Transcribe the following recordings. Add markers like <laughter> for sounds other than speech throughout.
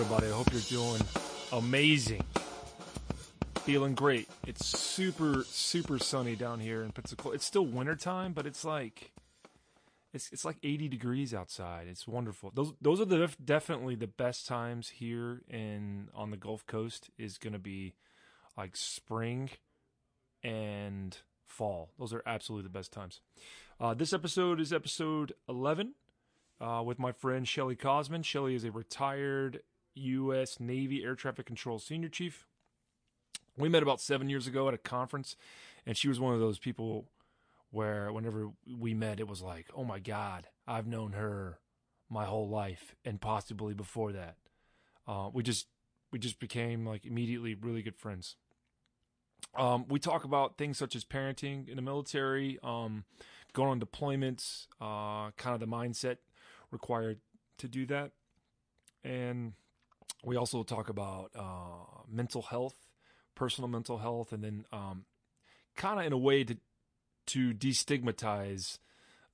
everybody. I hope you're doing amazing. Feeling great. It's super, super sunny down here in Pensacola. It's still wintertime, but it's like it's it's like 80 degrees outside. It's wonderful. Those those are the def- definitely the best times here in on the Gulf Coast is going to be like spring and fall. Those are absolutely the best times. Uh, this episode is episode 11 uh, with my friend Shelly Cosman. Shelly is a retired U.S. Navy Air Traffic Control Senior Chief. We met about seven years ago at a conference, and she was one of those people where whenever we met, it was like, oh my God, I've known her my whole life and possibly before that. Uh, we just we just became like immediately really good friends. Um, we talk about things such as parenting in the military, um, going on deployments, uh, kind of the mindset required to do that, and we also talk about uh, mental health, personal mental health, and then um, kind of in a way to to destigmatize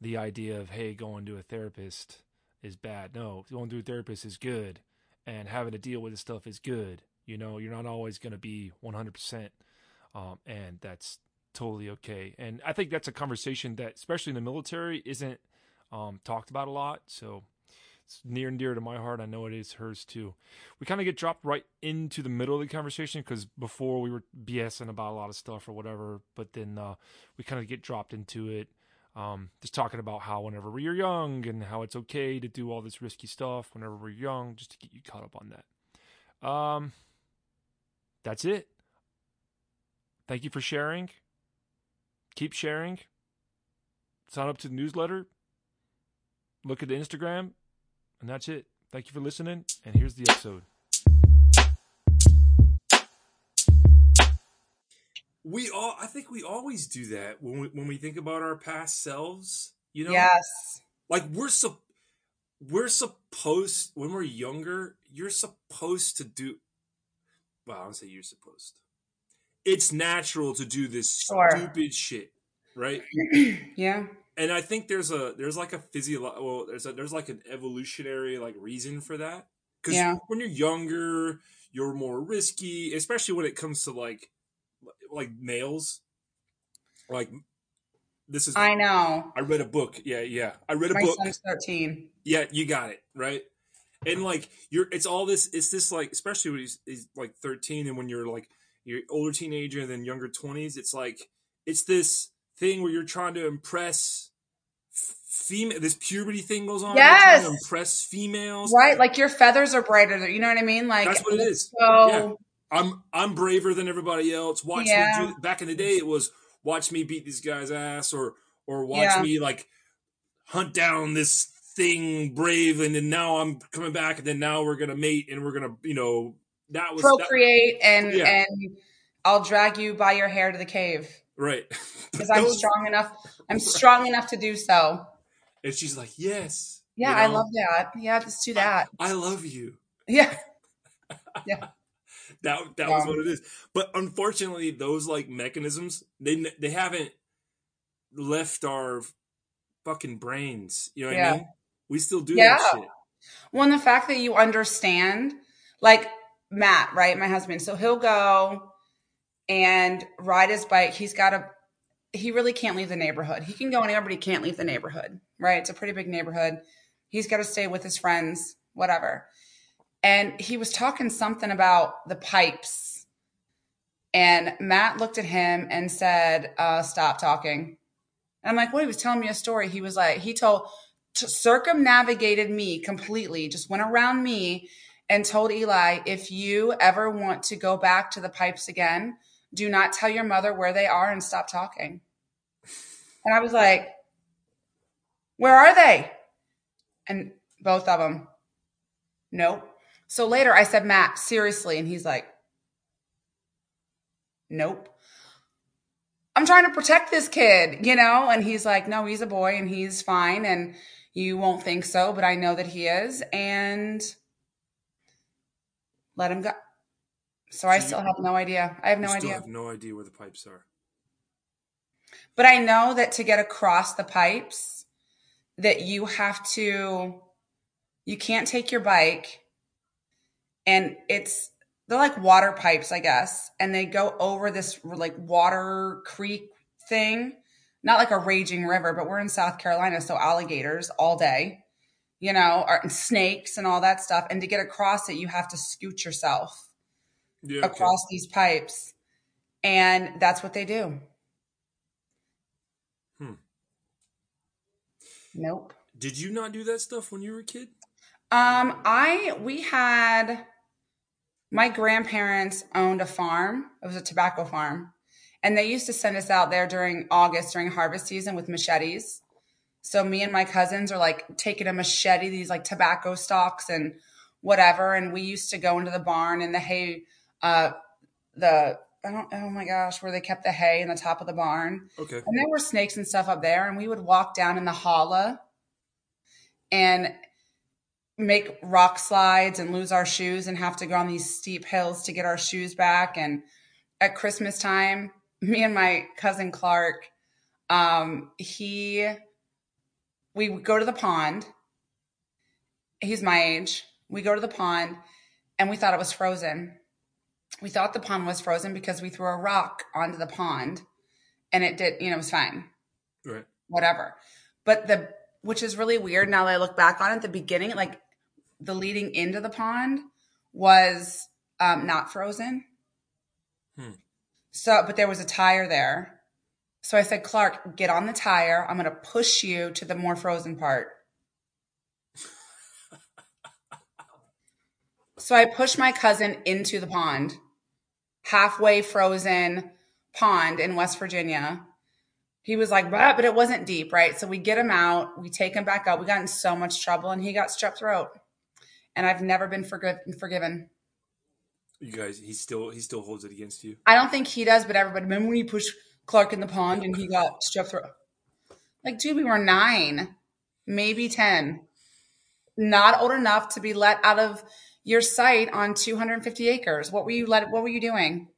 the idea of hey, going to a therapist is bad. No, going to a therapist is good, and having to deal with this stuff is good. You know, you're not always going to be 100, percent um, and that's totally okay. And I think that's a conversation that, especially in the military, isn't um, talked about a lot. So it's near and dear to my heart. I know it is hers too. We kind of get dropped right into the middle of the conversation because before we were BSing about a lot of stuff or whatever, but then uh, we kind of get dropped into it. Um, just talking about how whenever we're young and how it's okay to do all this risky stuff whenever we're young, just to get you caught up on that. Um, that's it. Thank you for sharing. Keep sharing. Sign up to the newsletter. Look at the Instagram. And that's it. Thank you for listening. And here's the episode. We all, I think we always do that when we, when we think about our past selves. You know, Yes. like we're so we're supposed when we're younger. You're supposed to do. Well, I don't say you're supposed. It's natural to do this Sure. stupid shit, right? <clears throat> yeah. And I think there's a there's like a physio well there's a there's like an evolutionary like reason for that because Yeah. when you're younger you're more risky especially when it comes to like like males like this is I know. I read a book yeah yeah I read a My book son's 13. yeah you got it right and like you're it's all this it's this like especially when he's, he's like 13 and when you're like you're older teenager and then younger 20s it's like it's this thing where you're trying to impress female this puberty thing goes on trying to Yes. impress females Right? Like your feathers are brighter. You know what I mean? Like That's what it is. So Yeah. i'm i'm braver than everybody else watch Yeah. me do back in the day it was watch me beat these guys ass or or watch Yeah. me like hunt down this thing brave and then now i'm coming back and then now we're gonna mate and we're gonna you know that was that, procreate and Yeah. and I'll drag you by your hair to the cave right <laughs> because I'm strong enough. I'm strong enough to do so. and she's like yes Yeah, you I love that. Yeah, let's do that. i love you Yeah. <laughs> Yeah. that that was what it is. But unfortunately, those like mechanisms they they haven't left our fucking brains. You know what Yeah. I mean? We still do Yeah. that shit. Well, and the fact that you understand, like Matt, right, my husband. So he'll go and ride his bike. He's got a. He really can't leave the neighborhood. He can go anywhere, but he can't leave the neighborhood. Right? It's a pretty big neighborhood. He's got to stay with his friends, whatever. And he was talking something about the pipes, and Matt looked at him and said, uh, "Stop talking." And I'm like, "What?" He was telling me a story. He was like, he told circumnavigated me completely, just went around me and told Eli, if you ever want to go back to the pipes again, do not tell your mother where they are and stop talking. And I was like, where are they? And both of them, nope. So later I said, Matt, seriously. And he's like, nope. I'm trying to protect this kid, you know? And he's like, no, he's a boy and he's fine. And you won't think so, but I know that he is. And let him go. So I So you- still have no idea. I have no idea. have no idea where the pipes are. But I know that to get across the pipes, that you have to, you can't take your bike and it's they're like water pipes, I guess, and they go over this like water creek thing, not like a raging river, but we're in South Carolina, so alligators all day, you know, or, and snakes and all that stuff. And to get across it, you have to scoot yourself Yeah. okay. across these pipes, and that's what they do. Hmm. Nope. Did you not do that stuff when you were a kid? Um, I we had my grandparents owned a farm. It was a tobacco farm. And they used to send us out there during August during harvest season with machetes. So me and my cousins are like taking a machete, these like tobacco stalks and whatever. And we used to go into the barn and the hay, uh, the, I don't, oh my gosh, where they kept the hay in the top of the barn. Okay. And there were snakes and stuff up there. And we would walk down in the holla and make rock slides and lose our shoes and have to go on these steep hills to get our shoes back. And at Christmas time, <laughs> me and my cousin Clark, um, he, we would go to the pond. He's my age. We go to the pond and we thought it was frozen. We thought the pond was frozen because we threw a rock onto the pond and it did, you know, it was fine Right. whatever. But the which is really weird now that I look back on it, the beginning, like the leading into the pond was um, not frozen. Hmm. So, but there was a tire there. So I said, Clark, get on the tire. I'm going to push you to the more frozen part. <laughs> so I pushed my cousin into the pond, halfway frozen pond in West Virginia he was like, but, but it wasn't deep, right? So we get him out, we take him back out. We got in so much trouble, and he got strep throat. And I've never been forgiv- forgiven. You guys, he still he still holds it against you. I don't think he does, but everybody. Remember when you pushed Clark in the pond and he got strep throat? Like, dude, we were nine, maybe ten, not old enough to be let out of your sight on 250 acres. What were you let? What were you doing?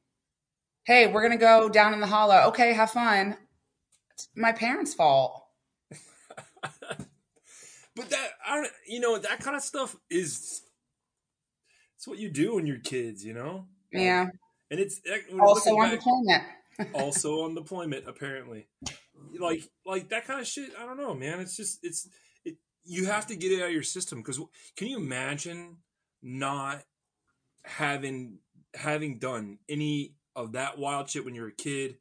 Hey, we're gonna go down in the hollow. Okay, have fun. It's my parents' fault. <laughs> But that I don't, you know, that kind of stuff is it's what you do when you're kids, you know. Yeah. And it's Also on back- deployment. <laughs> also on deployment apparently like like that kind of shit i don't know man it's just it's it, you have to get it out of your system because can you imagine not having having done any of that wild shit when you're a kid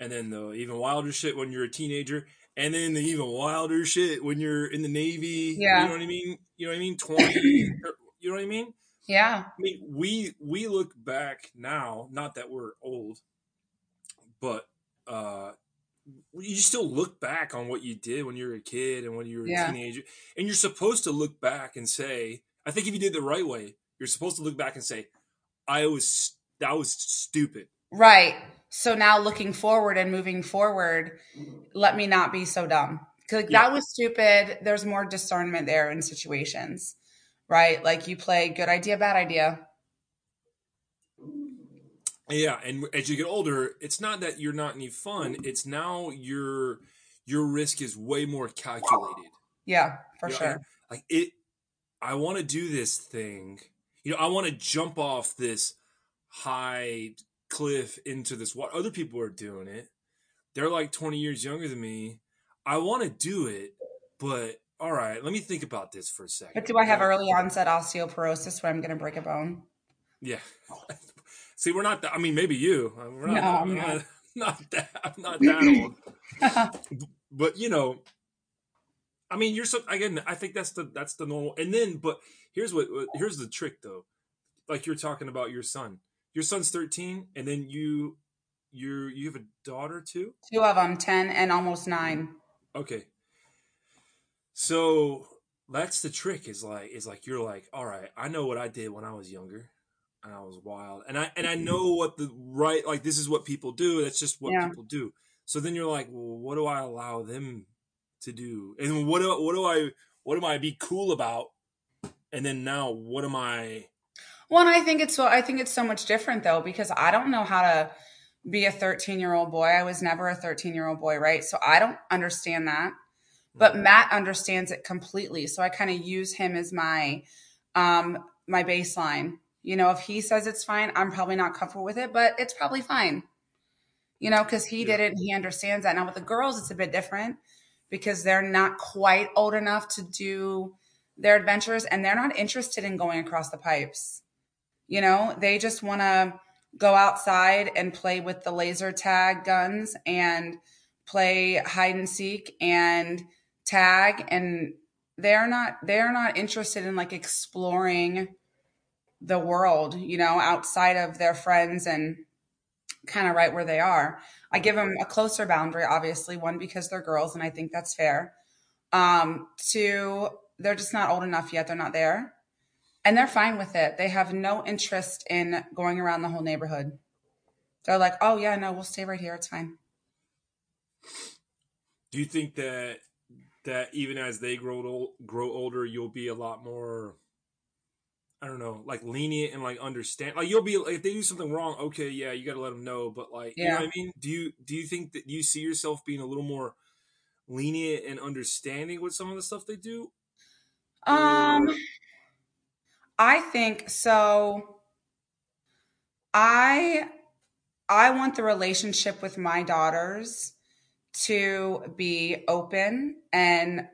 and then the even wilder shit when you're a teenager and then the even wilder shit when you're in the navy Yeah. you know what i mean you know what i mean 20 <clears throat> you know what i mean Yeah. I mean, we we look back now, not that we're old, but uh, you still look back on what you did when you were a kid and when you were a Yeah. teenager, and you're supposed to look back and say, I think if you did it the right way, you're supposed to look back and say, I was that was stupid. Right. So now looking forward and moving forward, let me not be so dumb. 'Cause, Like, Yeah. That was stupid. There's more discernment there in situations, right? Like you play good idea, bad idea. Yeah, and as you get older, it's not that you're not any fun. It's now your your risk is way more calculated. Yeah, for You know, sure. like it i want to do this thing. You know i want to jump off this high cliff into this what other people are doing it. They're like 20 years younger than me. I want to do it but all right let me think about this for a second. But do I have early onset osteoporosis where I'm going to break a bone? yeah. <laughs> See we're not that i mean maybe you. Uh, we're not, No, I'm not. not, <laughs> not that i'm not that <clears throat> old. But you know i mean you're so again i think that's the that's the normal and then but here's what here's the trick though. Like you're talking about your son. Your son's 13 and then you you you have a daughter too? Two of them, 10 and almost nine. okay. So that's the trick is like is like you're like all right i know what i did when i was younger and i was wild and i and i mm-hmm. know what the right like this is what people do that's just what Yeah. people do. So then you're like well what do i allow them to do and what do what do i what am i be cool about and then now what am i Well, and I think it's so I think it's so much different though because I don't know how to be a 13 year old boy. I was never a 13 year old boy, right? So I don't understand that. But Matt understands it completely. So I kind of use him as my um my baseline. You know, if he says it's fine, I'm probably not comfortable with it, but it's probably fine. You know, because he Yeah. did it and he understands that. Now with the girls, it's a bit different because they're not quite old enough to do their adventures and they're not interested in going across the pipes. You know, they just want to go outside and play with the laser tag guns and play hide and seek and tag and they're not they're not interested in like exploring the world, you know, outside of their friends and kind of right where they are. I give them a closer boundary, obviously, one because they're girls and I think that's fair. Um, two, they're just not old enough yet. They're not there. And they're fine with it. They have no interest in going around the whole neighborhood. They're like, oh, yeah, no, we'll stay right here. It's fine. Do you think that that even as they grow grow older, you'll be a lot more, I don't know, like lenient and like understand. Like you'll be like, if they do something wrong, okay, yeah, you got to let them know. But like, you know Yeah. what I mean? Do you do you think that you see yourself being a little more lenient and understanding with some of the stuff they do? Um, I think so. I I want the relationship with my daughters to be open and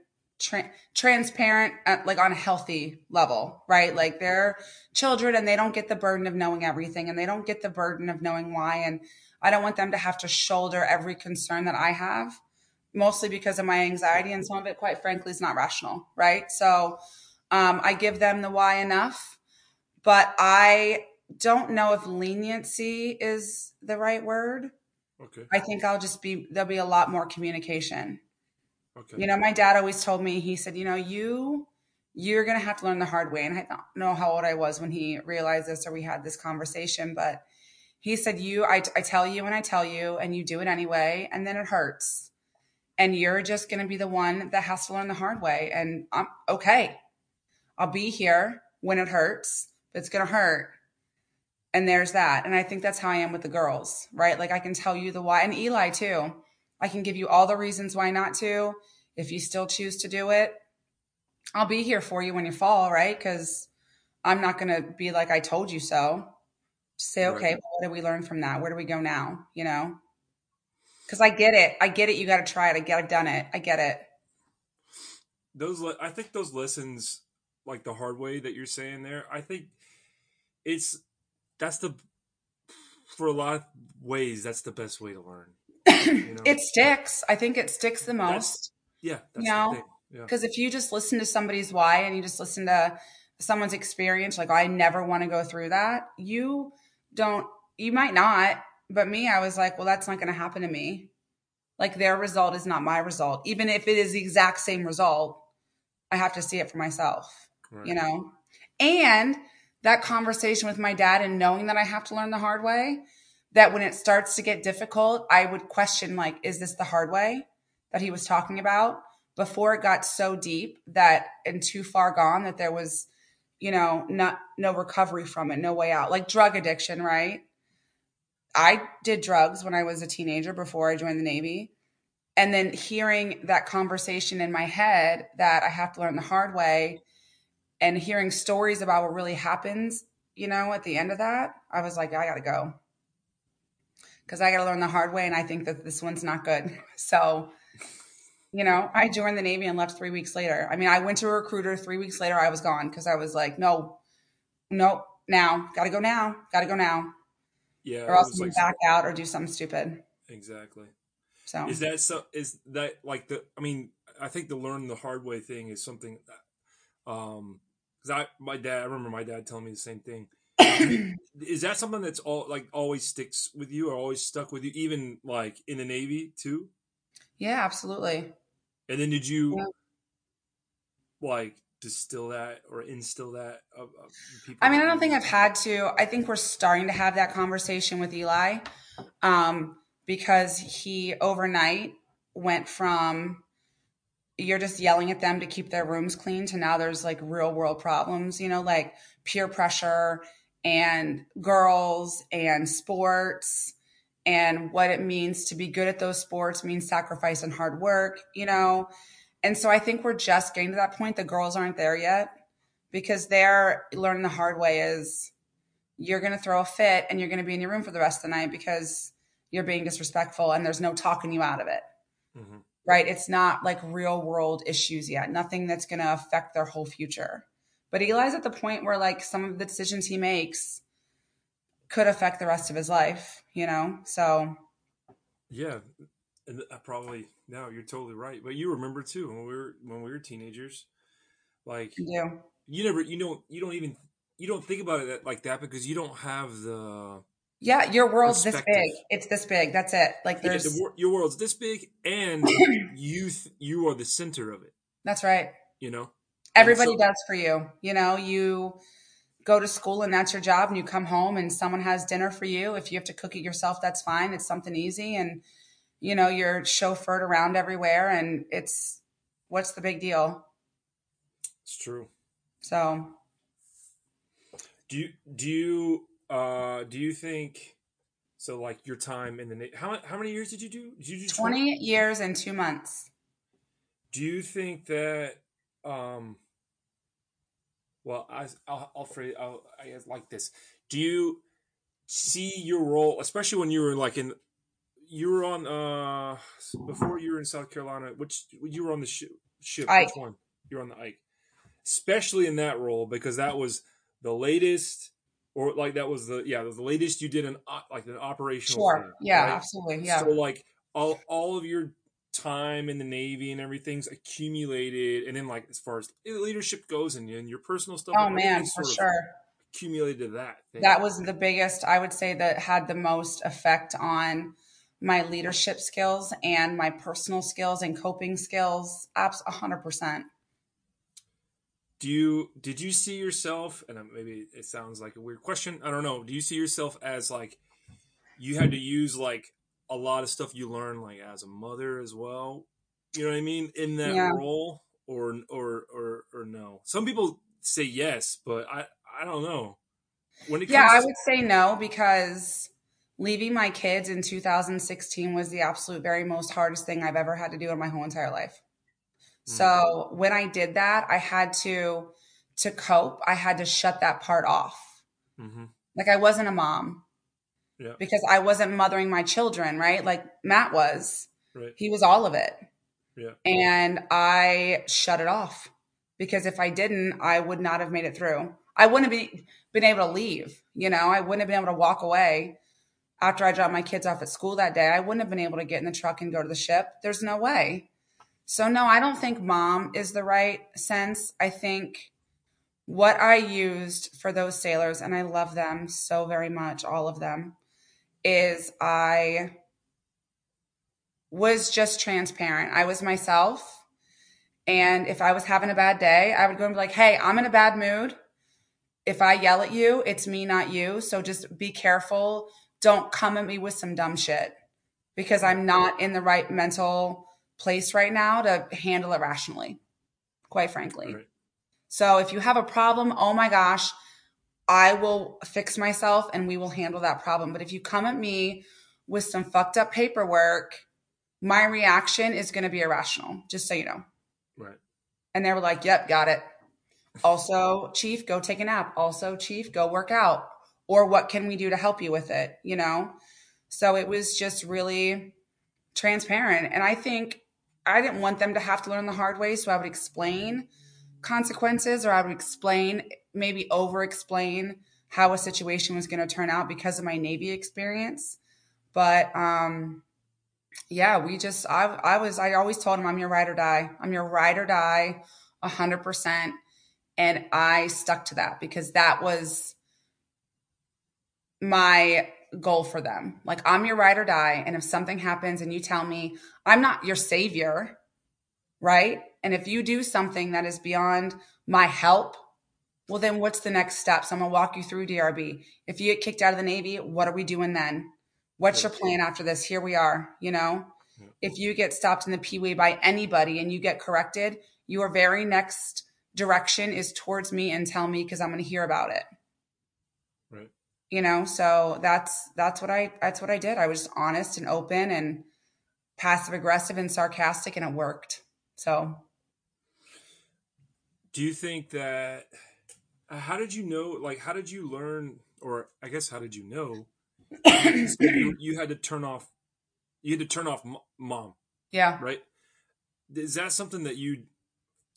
tra- transparent, uh, like on a healthy level, right? Like they're children and they don't get the burden of knowing everything, and they don't get the burden of knowing why. And I don't want them to have to shoulder every concern that I have, mostly because of my anxiety, and some of it, quite frankly, is not rational, right? So um, I give them the why enough, but I don't know if leniency is the right word. Okay, I think I'll just be, there'll be a lot more communication. Okay, You know, my dad always told me, he said, you know, you, you're going to have to learn the hard way. And I don't know how old I was when he realized this or we had this conversation, but he said, you, I, I tell you and I tell you, and you do it anyway, and then it hurts. And you're just going to be the one that has to learn the hard way. And I'm okay. I'll be here when it hurts, but it's going to hurt. And there's that. And I think that's how I am with the girls, right? Like I can tell you the why, and Eli too. I can give you all the reasons why not to. If you still choose to do it, I'll be here for you when you fall, right? Because I'm not going to be like, I told you so. Just say, Right. okay, well, what did we learn from that? Where do we go now? You know? Because I get it. I get it. You got to try it. I get I've done it. I get it. those I think those lessons, like the hard way that you're saying there, I think it's that's the for a lot of ways that's the best way to learn. You <coughs> know? It sticks. I think it sticks the That's- most. yeah, that's you know, thing. Yeah, Because if you just listen to somebody's why and you just listen to someone's experience, like I never want to go through that, you don't, you might not. But me, I was like, well, that's not going to happen to me. Like their result is not my result. Even if it is the exact same result, I have to see it for myself, right. you know? And that conversation with my dad and knowing that I have to learn the hard way, that when it starts to get difficult, I would question, like, is this the hard way that he was talking about? before it got so deep that and too far gone that there was you know not no recovery from it no way out. Like drug addiction right? I did drugs when i was a teenager before i joined the navy. And then hearing that conversation in my head that i have to learn the hard way and hearing stories about what really happens you know at the end of that i was like i gotta go because i gotta learn the hard way and i think that this one's not good <laughs> so you know, I joined the Navy and left three weeks later. I mean, I went to a recruiter three weeks later. I was gone because I was like, no, no, now, gotta go now, gotta go now, Yeah, or else like back out or do something stupid. exactly. So Is that so? Is that like the? I mean, I think the learn the hard way thing is something that, um, because I my dad, I remember my dad telling me the same thing. <coughs> is that something that's all like always sticks with you or always stuck with you, even like in the Navy too? yeah, absolutely. And then did you Yeah. like distill that or instill that? Of, of people I mean, I don't think I've had to. I think we're starting to have that conversation with Eli um, because he overnight went from you're just yelling at them to keep their rooms clean to now there's like real world problems, you know, like peer pressure and girls and sports and what it means to be good at those sports means sacrifice and hard work, you know. And so I think we're just getting to that point. The girls aren't there yet because they're learning the hard way is you're going to throw a fit and you're going to be in your room for the rest of the night because you're being disrespectful and there's no talking you out of it. Mm-hmm. Right? It's not like real world issues yet. Nothing that's going to affect their whole future. But Eli's at the point where like some of the decisions he makes could affect the rest of his life, you know? So yeah, and I probably no, you're totally right. But you remember too when we were when we were teenagers, like yeah. you never you don't you don't even you don't think about it like that because you don't have the yeah your world's this big it's this big that's it like there's yeah, the, your world's this big and <clears throat> you th- you are the center of it that's right you know everybody so, does for you. You know you go to school and that's your job and you come home and someone has dinner for you. If you have to cook it yourself that's fine. It's something easy and you know you're chauffeured around everywhere and it's what's the big deal? It's true. So. Do you do you uh do you think so like your time in the how how many years did you do? Did you do 20, 20 years and 2 months. Do you think that um well, I I'll, I'll phrase I'll, I like this. Do you see your role especially when you were like in you were on uh before you were in South Carolina, which you were on the sh- ship Ike. which one? You're on the Ike. Especially in that role because that was the latest or like that was the yeah the latest you did an like an operational sure thing, yeah right? absolutely yeah so like all all of your time in the navy and everything's accumulated and then like as far as leadership goes and, and your personal stuff oh man for sure. accumulated that thing. that was the biggest i would say that had the most effect on my leadership skills and my personal skills and coping skills. Abs 100% do you did you see yourself and uh, maybe it sounds like a weird question i don't know do you see yourself as like you had to use like a lot of stuff you learn like as a mother as well you know what i mean in that yeah. role or or or or no some people say yes but i i don't know when it yeah i would say no because leaving my kids in 2016 was the absolute very most hardest thing i've ever had to do in my whole entire life Mm. So when I did that, I had to to cope. I had to shut that part off. Mm-hmm. Like I wasn't a mom. Yeah. Because I wasn't mothering my children, right? Like Matt was. Right. He was all of it. Yeah. And I shut it off because if I didn't, I would not have made it through. I wouldn't have been, been able to leave. You know, I wouldn't have been able to walk away after I dropped my kids off at school that day. I wouldn't have been able to get in the truck and go to the ship. There's no way. So, no, I don't think mom is the right sense. I think what I used for those sailors, and I love them so very much, all of them, is I was just transparent. I was myself. And if I was having a bad day, I would go and be like, hey, I'm in a bad mood. If I yell at you, it's me, not you. So just be careful. Don't come at me with some dumb shit because I'm not in the right mental place right now to handle it rationally, quite frankly. Right. So if you have a problem, oh my gosh, I will fix myself and we will handle that problem. But if you come at me with some fucked up paperwork, my reaction is going to be irrational, just so you know. Right. And they were like, yep, got it. Also, chief, go take a nap. Also, chief, go work out. Or what can we do to help you with it? You know? So it was just really transparent. And I think I didn't want them to have to learn the hard way. So I would explain consequences or I would explain, maybe over explain how a situation was going to turn out because of my Navy experience. But, um, yeah, we just, I, I was, I always told him, I'm your ride or die. I'm your ride or die a hundred percent. And I stuck to that because that was my goal for them. Like, I'm your ride or die. And if something happens and you tell me I'm not your savior, right? And if you do something that is beyond my help, well, then what's the next steps? I'm going to walk you through DRB. If you get kicked out of the Navy, what are we doing then? What's your plan after this? Here we are, you know? If you get stopped in the P-way by anybody and you get corrected, your very next direction is towards me and tell me because I'm going to hear about it Right. you know so that's that's what i that's what i did i was honest and open and passive aggressive and sarcastic and it worked so do you think that how did you know like how did you learn or I guess how did you know? <coughs> You, you had to turn off. You had to turn off m- mom, Yeah. right? Is that something that you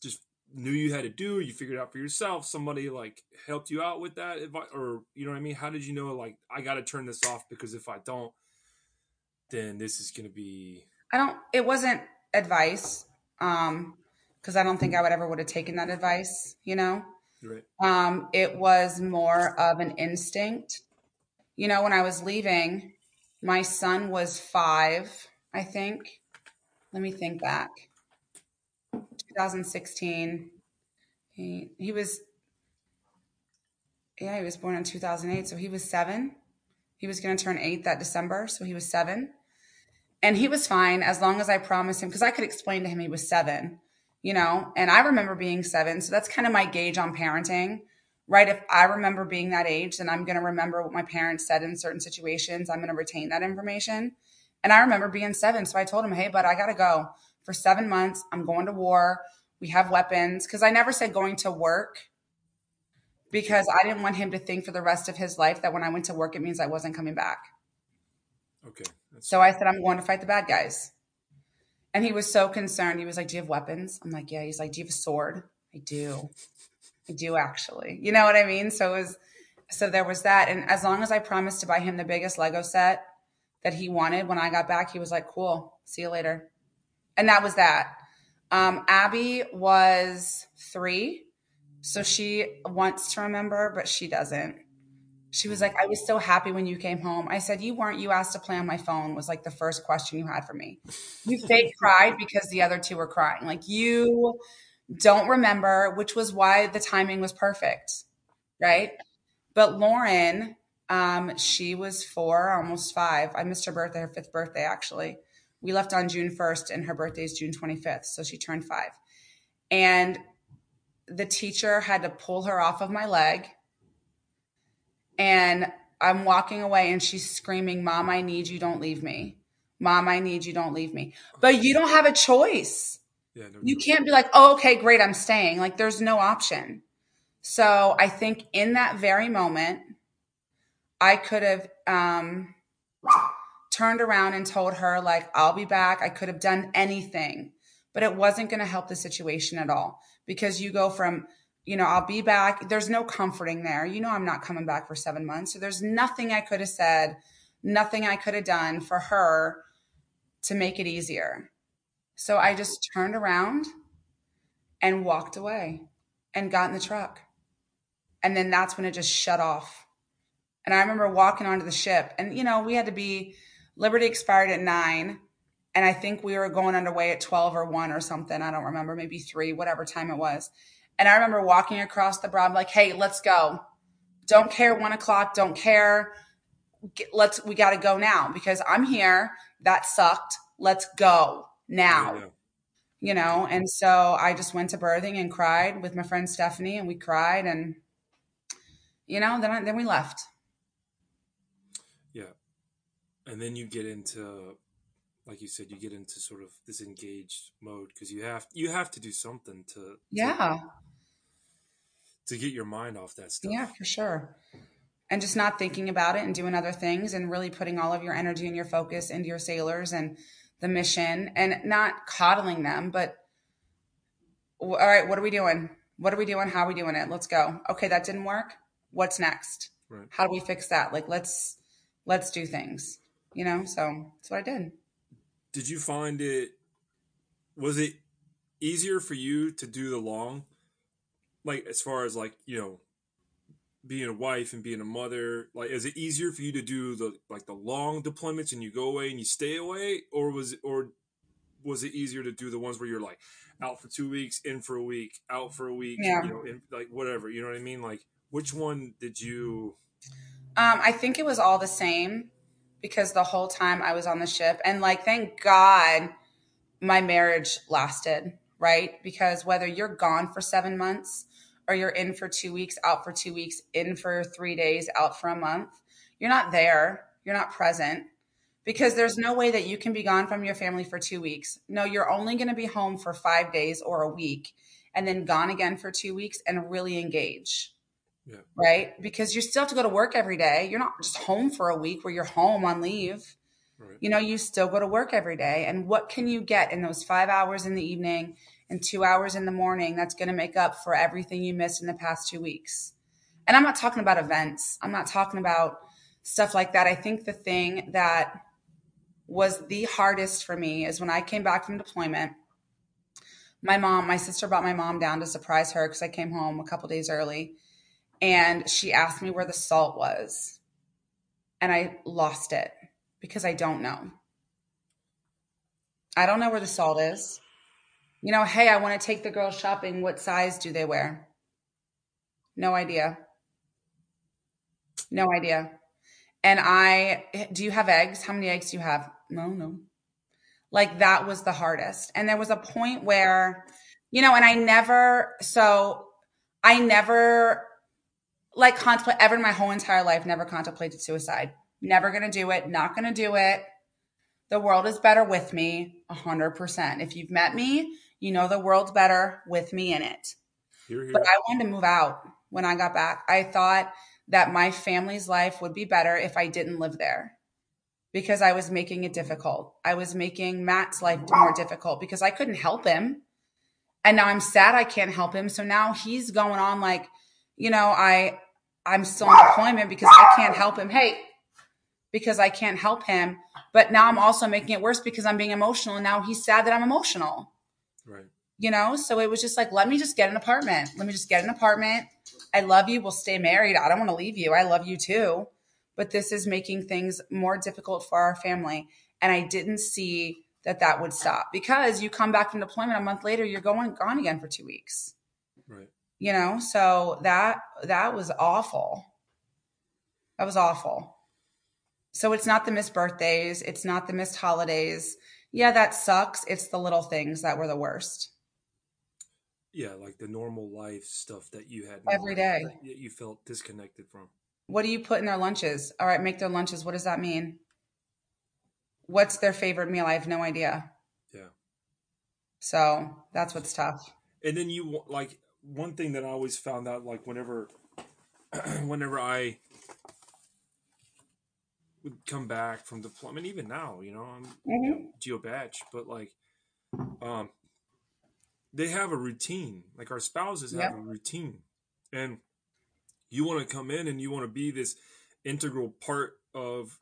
just knew you had to do? You figured out for yourself? Somebody like helped you out with that advice, or you know what I mean? How did you know? Like, I got to turn this off because if I don't, then this is going to be I don't it wasn't advice. Um, because I don't think I would ever would have taken that advice, you know? Right. Um, it was more of an instinct. You know, when I was leaving, my son was five, I think. Let me think back. 2016. He he was yeah, he was born in 2008, so he was seven. He was going to turn eight that December, so he was seven. And he was fine as long as I promised him, because I could explain to him he was seven, you know, and I remember being seven. So that's kind of my gauge on parenting, right? If I remember being that age, then I'm going to remember what my parents said in certain situations. I'm going to retain that information. And I remember being seven. So I told him, hey, bud, I got to go for seven months. I'm going to war. We have weapons. Because I never said going to work because I didn't want him to think for the rest of his life that when I went to work, it means I wasn't coming back. Okay. That's, So I said, I'm going to fight the bad guys. And he was so concerned. He was like, Do you have weapons? I'm like, Yeah. He's like, Do you have a sword? I do. I do actually. You know what I mean? So it was, so there was that. And as long as I promised to buy him the biggest Lego set that he wanted when I got back, he was like, Cool. See you later. And that was that. Um, Abby was three. So she wants to remember, but she doesn't. She was like, I was so happy when you came home. I said, You weren't. You asked to play on my phone, was like the first question you had for me. You <laughs> fake cried because the other two were crying. Like, you don't remember, which was why the timing was perfect. Right. But Lauren, um, she was four, almost five. I missed her birthday, her fifth birthday, actually. We left on June 1st, and her birthday is June 25th. So she turned five. And the teacher had to pull her off of my leg and I'm walking away and she's screaming, Mom, I need you, don't leave me. Mom, I need you, don't leave me. But you don't have a choice. yeah. No, You can't be like, oh, okay, great, I'm staying. Like, there's no option. So I think in that very moment, I could have um, turned around and told her, like, I'll be back. I could have done anything, but it wasn't going to help the situation at all because you go from, you know, I'll be back. There's no comforting there. You know, I'm not coming back for seven months. So there's nothing I could have said, nothing I could have done for her to make it easier. So I just turned around and walked away and got in the truck. And then that's when it just shut off. And I remember walking onto the ship, and you know, we had to be Liberty expired at nine, and I think we were going underway at 12 or 1 or something. I don't remember, maybe three, whatever time it was. And I remember walking across the brow, like, hey, let's go. Don't care one o'clock, don't care. Let's we gotta go now because I'm here. That sucked. Let's go now Yeah, you know and so i just went to berthing and cried with my friend stephanie and we cried and you know then I, then we left Yeah. And then you get into like you said, you get into sort of this engaged mode because you have you have to do something to to- yeah to, get your mind off that stuff. yeah for sure. And just not thinking about it and doing other things and really putting all of your energy and your focus into your sailors and the mission and not coddling them but all right what are we doing? What are we doing? How are we doing it? Let's go. Okay that didn't work. What's next? Right. how do we fix that? Like let's let's do things you know? So that's what i did. Did you find it was it easier for you to do the long like as far as like, you know, being a wife and being a mother, like is it easier for you to do the like the long deployments and you go away and you stay away or was it or was it easier to do the ones where you're like out for 2 weeks, in for a week, out for a week, Yeah. you know, in, like whatever, you know what I mean? Like which one did you Um, I think it was all the same because the whole time I was on the ship, and like, thank God my marriage lasted, right? Because whether you're gone for seven months or you're in for two weeks, out for two weeks, in for three days, out for a month, you're not there, you're not present. Because there's no way that you can be gone from your family for two weeks. No, you're only going to be home for five days or a week and then gone again for two weeks and really engage Yeah. Right? Because you still have to go to work every day. You're not just home for a week where you're home on leave. Right. You know, you still go to work every day. And what can you get in those five hours in the evening and two hours in the morning that's going to make up for everything you missed in the past two weeks? And I'm not talking about events, I'm not talking about stuff like that. I think the thing that was the hardest for me is when I came back from deployment. My mom, my sister brought my mom down to surprise her because I came home a couple days early. And she asked me where the salt was. And I lost it because I don't know. I don't know where the salt is. You know, hey, I want to take the girls shopping. What size do they wear? No idea. No idea. And I, do you have eggs? How many eggs do you have? No, no. Like that was the hardest. And there was a point where, you know, and I never, so I never like contemplate ever in my whole entire life, never contemplated suicide. Never gonna do it, not gonna do it. The world is better with me, 100%. If you've met me, you know the world's better with me in it. Hear, hear. But I wanted to move out when I got back. I thought that my family's life would be better if I didn't live there because I was making it difficult. I was making Matt's life more difficult because I couldn't help him. And now I'm sad I can't help him. So now he's going on like, you know, I I'm still in deployment because I can't help him. Hey, because I can't help him. But now I'm also making it worse because I'm being emotional. And now he's sad that I'm emotional. Right. You know? So it was just like, let me just get an apartment. Let me just get an apartment. I love you. We'll stay married. I don't want to leave you. I love you too. But this is making things more difficult for our family. And I didn't see that that would stop because you come back from deployment a month later, you're going gone again for two weeks Right. you know so that that was awful that was awful so it's not the missed birthdays it's not the missed holidays yeah that sucks. It's the little things that were the worst. Yeah, like the normal life stuff that you had Every day. that you felt disconnected from. what do you put in their lunches? All right make their lunches. What does that mean? What's their favorite meal? I have no idea. Yeah. so that's what's tough. And then you like one thing that I always found out like whenever <clears throat> whenever I would come back from deployment even now you know I'm Mhm. geo bach but like um they have a routine like our spouses have Yep. a routine and you want to come in and you want to be this integral part of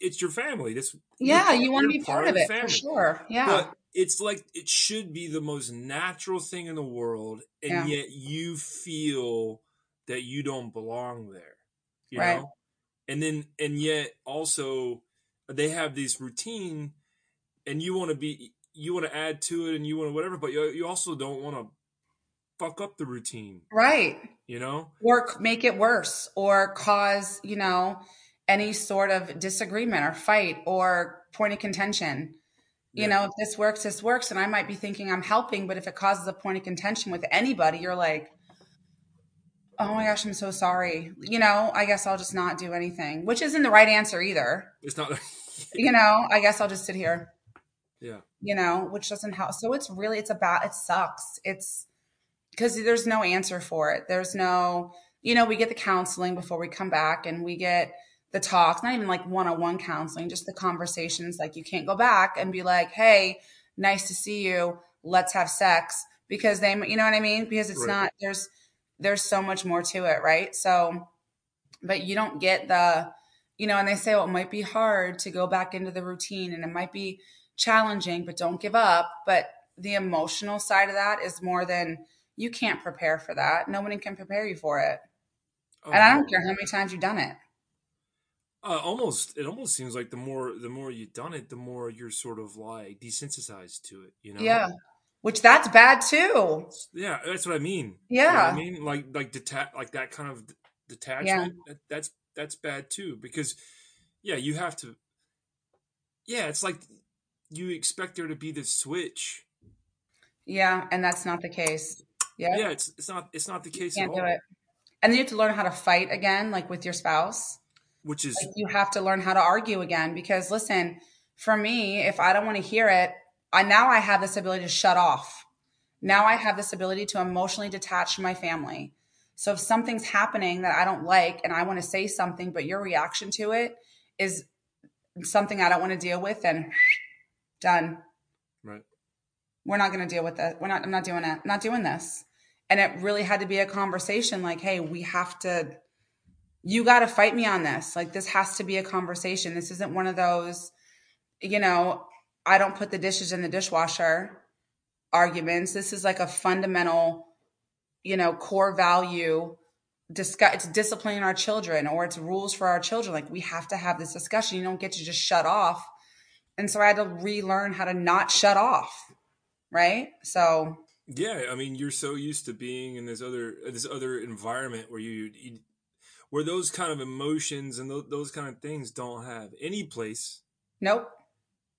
it's your family this yeah you want to be part of the it for sure yeah But it's like it should be the most natural thing in the world, and Yeah. yet you feel that you don't belong there. You Right. know? And then and yet also they have this routine and you want to be you want to add to it and you want to whatever, but you, you also don't want to fuck up the routine, right you know? or make it worse or cause you know any sort of disagreement or fight or point of contention you Yeah. know if this works this works and i might be thinking i'm helping but if it causes a point of contention with anybody you're like oh my gosh i'm so sorry you know i guess i'll just not do anything which isn't the right answer either It's not <laughs> you know i guess i'll just sit here Yeah. you know, which doesn't help. So it's really, it's about, it sucks. It's because there's no answer for it. There's no, you know, we get the counseling before we come back and we get the talks, not even like one on one counseling, just the conversations. Like you can't go back and be like, hey, nice to see you. Let's have sex because they, you know what I mean? Because it's Right. not, there's, there's so much more to it. Right. So, but you don't get the, you know, and they say, well, it might be hard to go back into the routine and it might be challenging, but don't give up. But the emotional side of that is more than you can't prepare for that. Nobody can prepare you for it. Oh, And I don't care how many times you've done it. Uh, almost, it almost seems like the more the more you've done it, the more you're sort of like desensitized to it. You know? Yeah. Which that's bad too. Yeah, that's what I mean. You know Yeah. I mean, like like deta- like that kind of detachment. that- That's that's bad too because yeah, you have to. Yeah, it's like you expect there to be this switch. Yeah. And that's not the case. Yeah. Yeah, it's it's not it's not the case Can't at do all. it. And then you have to learn how to fight again, like with your spouse. Which is Like you have to learn how to argue again because listen, for me, if I don't want to hear it, I now I have this ability to shut off. Now I have this ability to emotionally detach from my family. So if something's happening that I don't like and I want to say something, but your reaction to it is something I don't want to deal with, then <sniffs> done. Right. We're not going to deal with it. We're not, I'm not doing it. I'm not doing this. And it really had to be a conversation like, hey, we have to, you got to fight me on this. Like, this has to be a conversation. This isn't one of those, you know, I don't put the dishes in the dishwasher arguments. This is like a fundamental, you know, core value. Discuss it's disciplining our children or it's rules for our children. Like we have to have this discussion. You don't get to just shut off. And so I had to relearn how to not shut off. Right. So yeah, I mean, you're so used to being in this other this other environment where you, you where those kind of emotions and those, those kind of things don't have any place. Nope.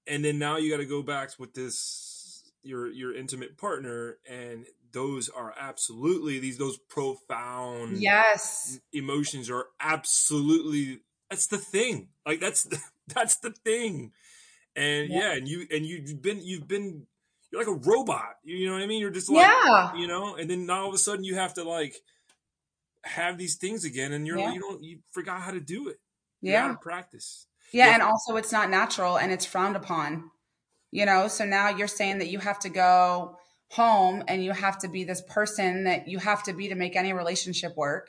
And then now you got to go back with this your your intimate partner, and those are absolutely these those profound yes emotions are absolutely that's the thing. Like that's the, <laughs> that's the thing. And yeah. yeah, and you and you've been you've been you're like a robot. You know what I mean? You're just like, yeah. you know, and then all of a sudden you have to like have these things again, and you're yeah. you don't you forgot how to do it. You yeah, practice. Yeah, yeah, and also it's not natural and it's frowned upon. You know, so now you're saying that you have to go home and you have to be this person that you have to be to make any relationship work.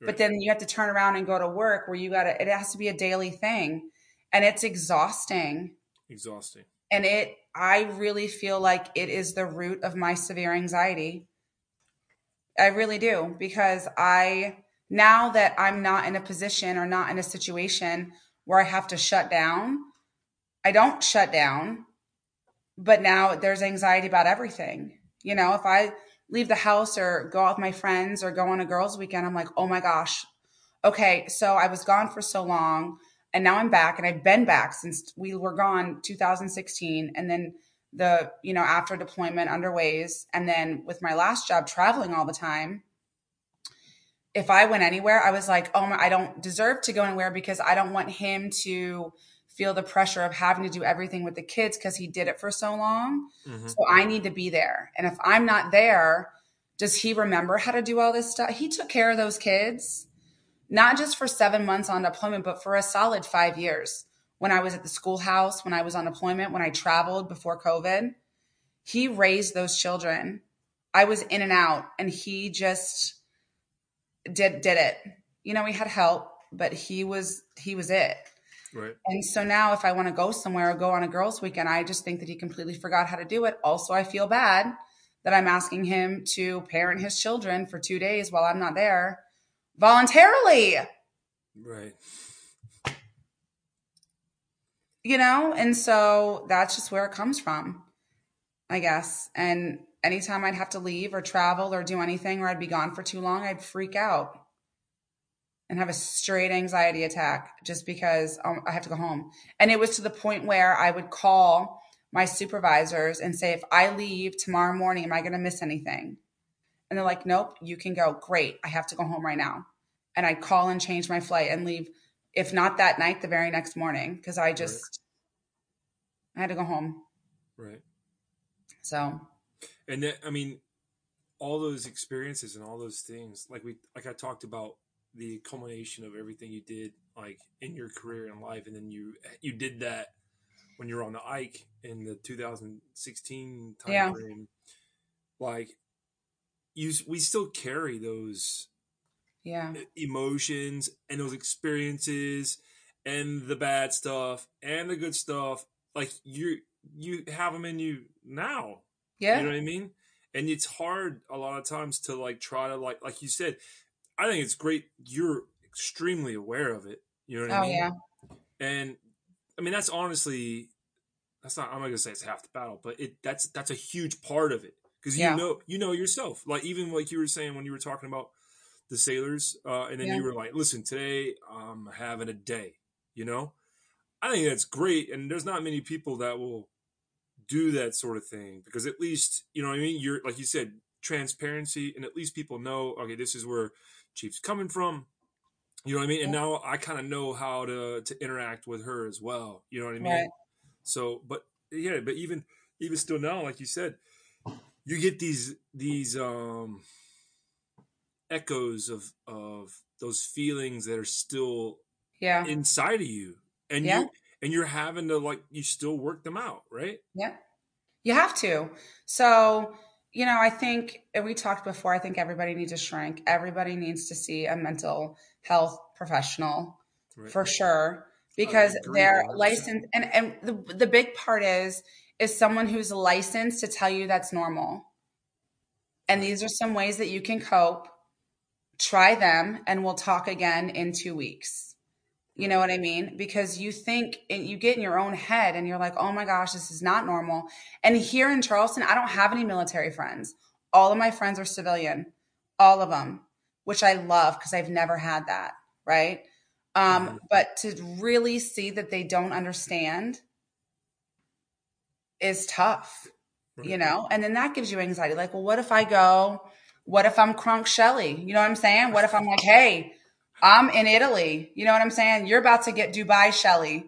Right. But then you have to turn around and go to work where you got to, it has to be a daily thing. And it's exhausting. Exhausting. And it, I really feel like it is the root of my severe anxiety. I really do because I now that I'm not in a position or not in a situation where I have to shut down, I don't shut down, but now there's anxiety about everything. You know, if I leave the house or go out with my friends or go on a girls' weekend, I'm like, oh my gosh, okay, so I was gone for so long and now I'm back and I've been back since we were gone 2016 and then the you know after deployment underways and then with my last job traveling all the time if I went anywhere I was like oh my, I don't deserve to go anywhere because I don't want him to feel the pressure of having to do everything with the kids because he did it for so long mm-hmm. so I need to be there and if I'm not there does he remember how to do all this stuff he took care of those kids not just for seven months on deployment, but for a solid five years. When I was at the schoolhouse, when I was on deployment, when I traveled before COVID, he raised those children. I was in and out, and he just did did it. You know, we had help, but he was he was it. Right. And so now, if I want to go somewhere or go on a girls' weekend, I just think that he completely forgot how to do it. Also, I feel bad that I'm asking him to parent his children for two days while I'm not there voluntarily. Right. You know, and so that's just where it comes from, I guess. And anytime I'd have to leave or travel or do anything or I'd be gone for too long, I'd freak out and have a straight anxiety attack just because um, I have to go home. And it was to the point where I would call my supervisors and say, if I leave tomorrow morning, am I going to miss anything? And they're like, nope, you can go. Great. I have to go home right now. And I'd call and change my flight and leave, if not that night, the very next morning, because I just, right. I had to go home. Right. So. And then, I mean, all those experiences and all those things, like we, like I talked about the culmination of everything you did, like in your career and life. And then you, you did that when you were on the Ike in the 2016 time yeah. frame. Like, you we still carry those yeah emotions and those experiences and the bad stuff and the good stuff like you you have them in you now yeah you know what i mean and it's hard a lot of times to like try to like like you said i think it's great you're extremely aware of it you know what oh, i mean Oh yeah and i mean that's honestly that's not i'm not gonna say it's half the battle but it that's that's a huge part of it because you yeah. know you know yourself. Like even like you were saying when you were talking about the sailors, uh, and then yeah. you were like, "Listen, today I'm having a day." You know, I think that's great, and there's not many people that will do that sort of thing because at least you know what I mean. You're like you said, transparency, and at least people know. Okay, this is where Chief's coming from. You know what I mean? And now I kind of know how to to interact with her as well. You know what I mean? Right. So, but yeah, but even even still now, like you said, you get these these um echoes of of those feelings that are still Yeah. inside of you, and Yeah. you and you're having to like you still work them out, right? Yeah. You have to. So, you know, I think, and we talked before, I think everybody needs to shrink. Everybody needs to see a mental health professional Right. for sure because they're licensed. And, and the, the big part is, is someone who's licensed to tell you that's normal. And these are some ways that you can cope. Try them and we'll talk again in two weeks. You know what I mean? Because you think and you get in your own head and you're like, oh my gosh, this is not normal. And here in Charleston, I don't have any military friends. All of my friends are civilian, all of them, which I love because I've never had that. Right. Um, Mhm. But to really see that they don't understand is tough, you know? And then that gives you anxiety. Like, well, what if I go? What if I'm crunk Shelly? You know what I'm saying? What if I'm like, hey, I'm in Italy. You know what I'm saying? You're about to get Dubai Shelly,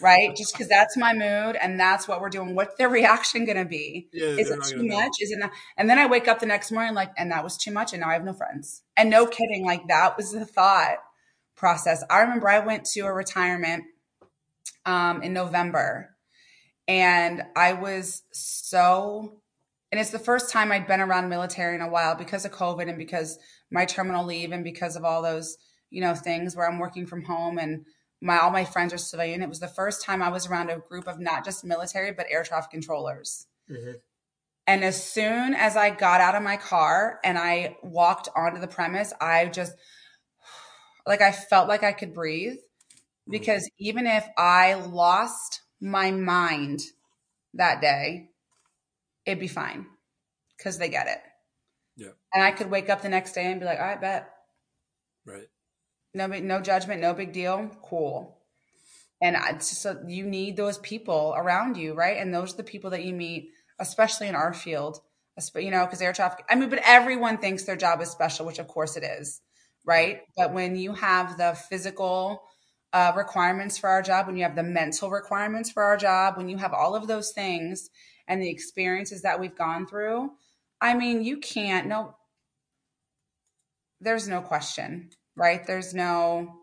right? <laughs> Just because that's my mood and that's what we're doing. What's their reaction going to be? Yeah, Is it too gonna know. much? Is it not? And then I wake up the next morning like, and that was too much, and now I have no friends. And no kidding, like that was the thought process. I remember I went to a retirement um, in November, and I was so. And it's the first time I'd been around military in a while because of COVID and because my terminal leave and because of all those you know things where I'm working from home and my all my friends are civilian. It was the first time I was around a group of not just military but air traffic controllers. Mhm. And as soon as I got out of my car and I walked onto the premise, I just like I felt like I could breathe because even if I lost my mind that day, it'd be fine because they get it. Yeah. And I could wake up the next day and be like, I bet Right. No no judgment no big deal. Cool. And I, so you need those people around you right? And those are the people that you meet especially in our field you know because air traffic i mean but everyone thinks their job is special which of course it is right? But when you have the physical uh, requirements for our job when you have the mental requirements for our job when you have all of those things and the experiences that we've gone through i mean you can't no there's no question, right? There's no,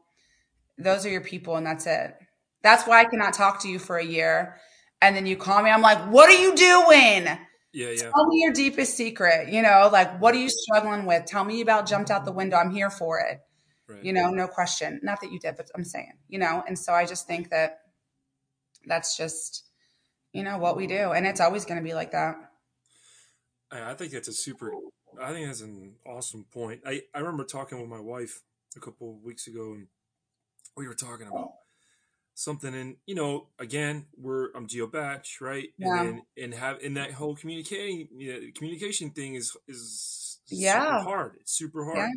those are your people and that's it. That's why I cannot talk to you for a year. And then you call me, I'm like, what are you doing? Yeah, yeah. Tell me your deepest secret. You know, like, what are you struggling with? Tell me about jumped out the window. I'm here for it. Right. You know, no question. Not that you did, but I'm saying, you know, and so I just think that that's just, you know, what we do. And it's always going to be like that. I I think that's a super. I think that's an awesome point. I I remember talking with my wife a couple of weeks ago, and we were talking about something. And you know, again, we're I'm Geo Bach, right? Yeah. And and have in that whole communicating you know, communication thing is is Yeah. hard. It's super hard. Yeah.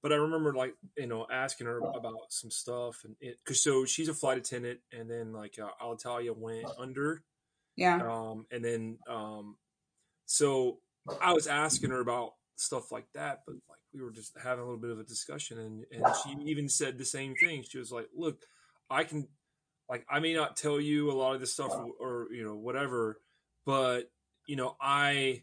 But I remember like you know asking her about some stuff, and because so she's a flight attendant, and then like uh, Alitalia went under, Yeah. um, and then um, so I was asking her about stuff like that, but like we were just having a little bit of a discussion, and and she even said the same thing. She was like, "Look, I can, like, I may not tell you a lot of this stuff, or, or you know, whatever, but you know, I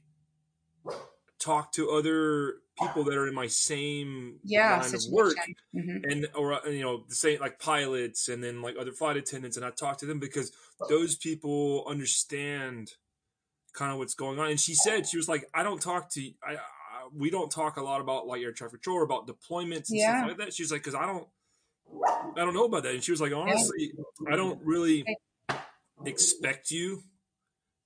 talk to other people that are in my same Yeah. line of work." situation. Mhm. and or uh, you know the same like pilots and then like other flight attendants and i talk to them because those people understand kind of what's going on and she said she was like i don't talk to i, I we don't talk a lot about like air traffic control or about deployments and Yeah. stuff like that. She's like because i don't i don't know about that and she was like honestly i don't really expect you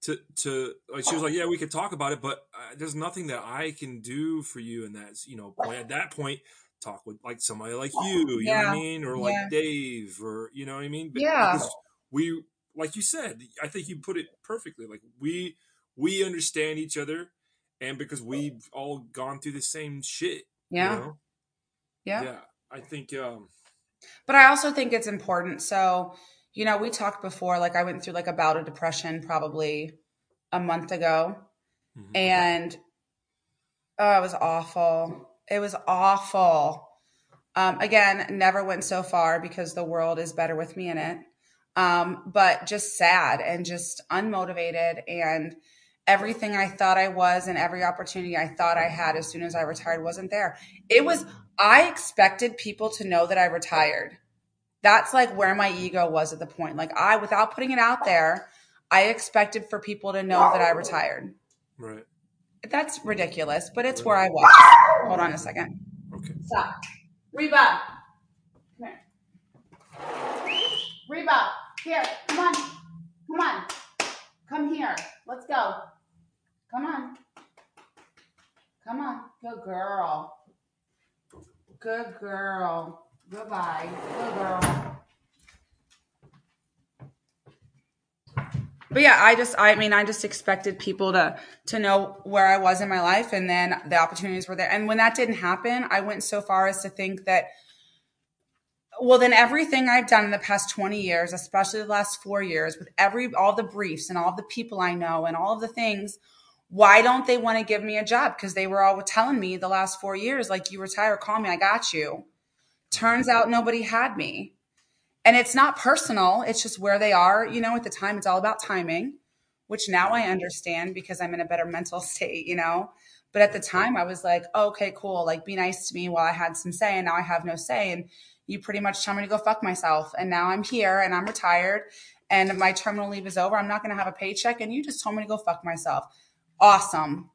to to like she was like yeah we could talk about it but uh, there's nothing that i can do for you and that's you know point at that point talk with like somebody like you you know what i mean? Or like Yeah. dave or you know what i mean? But- Yeah. because we like you said i think you put it perfectly. Like we we understand each other and because we've all gone through the same shit Yeah. you know? yeah. yeah i think um But I also think it's important. So, you know, we talked before, like I went through like a bout of depression probably a month ago. mhm. And oh, it was awful. It was awful. Um, again, never went so far because the world is better with me in it. Um, but just sad and just unmotivated and everything I thought I was and every opportunity I thought I had as soon as I retired wasn't there. It was, I expected people to know that I retired. That's like where my ego was at the point. Like, I, without putting it out there, I expected for people to know that I retired. Right. That's ridiculous, but it's where I was. Hold on a second. Okay. Stop. Reba. Come here. Reba. Here. Come on. Come on. Come here. Let's go. Come on. Come on. Good girl. Good girl. Goodbye. Good girl. But yeah, I just I mean I just expected people to to know where I was in my life and then the opportunities were there. And when that didn't happen, I went so far as to think that well then everything I've done in the past 20 years, especially the last 4 years with every all the briefs and all the people I know and all of the things why don't they want to give me a job? Because they were all telling me the last four years, like, you retire, call me, I got you. Turns out nobody had me. And it's not personal, it's just where they are. You know, at the time, it's all about timing, which now I understand because I'm in a better <laughs> mental state, you know. But at the time, I was like, oh, okay, cool. Like, be nice to me while I had some say, and now I have no say. And you pretty much tell me to go fuck myself. And now I'm here and I'm retired and my terminal leave is over. I'm not going to have a paycheck. And you just told me to go fuck myself awesome.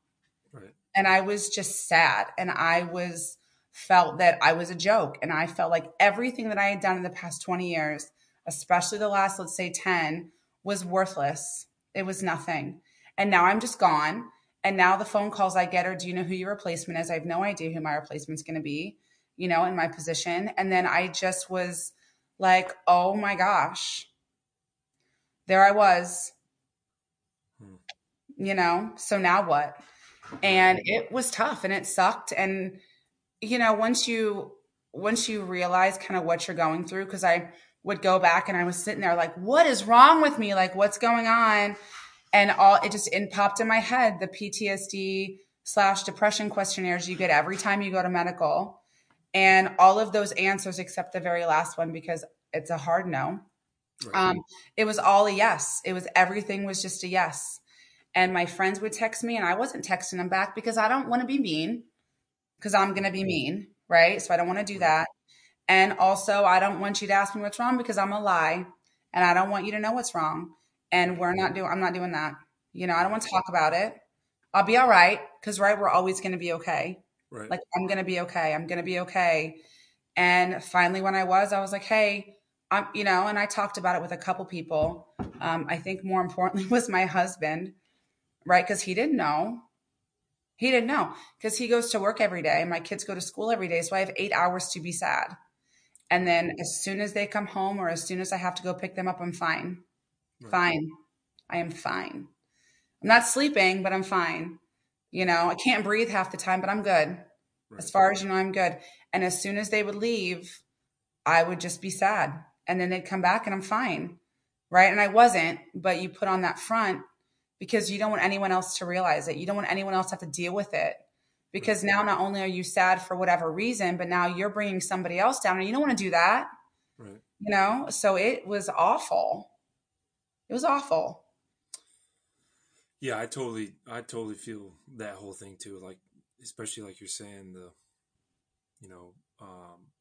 Right. And I was just sad. And I was felt that I was a joke. And I felt like everything that I had done in the past 20 years, especially the last, let's say 10, was worthless. It was nothing. And now I'm just gone. And now the phone calls I get are, do you know who your replacement is? I have no idea who my replacement's going to be, you know, in my position. And then I just was like, oh my gosh, there I was you know? So now what? And it was tough and it sucked. And you know once you once you realize kind of what you're going through because i would go back and i was sitting there like what is wrong with me? Like what's going on? And all it just it popped in my head the ptsd slash depression questionnaires you get every time you go to medical. And all of those answers except the very last one because it's a hard no. Right. um, it was all a yes. It was everything was just a yes and my friends would text me and I wasn't texting them back because I don't want to be mean because I'm going to be mean, right? So I don't want to do that. And also, I don't want you to ask me what's wrong because I'm a lie and I don't want you to know what's wrong. And we're not doing, I'm not doing that. You know, I don't want to talk about it. I'll be all right because, right, we're always going to be okay. Right. Like, I'm going to be okay. I'm going to be okay. And finally, when I was, I was like, hey, I'm, you know, and I talked about it with a couple people. Um, I think more importantly <laughs> was my husband right? Because he didn't know. He didn't know because he goes to work every day and my kids go to school every day. So I have eight hours to be sad. And then as soon as they come home or as soon as I have to go pick them up, I'm fine. Right. Fine. I am fine. I'm not sleeping, but I'm fine. You know, I can't breathe half the time, but I'm good. Right. As far as you know, I'm good. And as soon as they would leave, I would just be sad. And then they'd come back and I'm fine. Right. And I wasn't, but you put on that front because you don't want anyone else to realize it. You don't want anyone else to have to deal with it. Because now not only are you sad for whatever reason, but now you're bringing somebody else down and you don't want to do that. Right. You know, so it was awful. It was awful. Yeah, I totally I totally feel that whole thing too. Like especially like you're saying the you know, um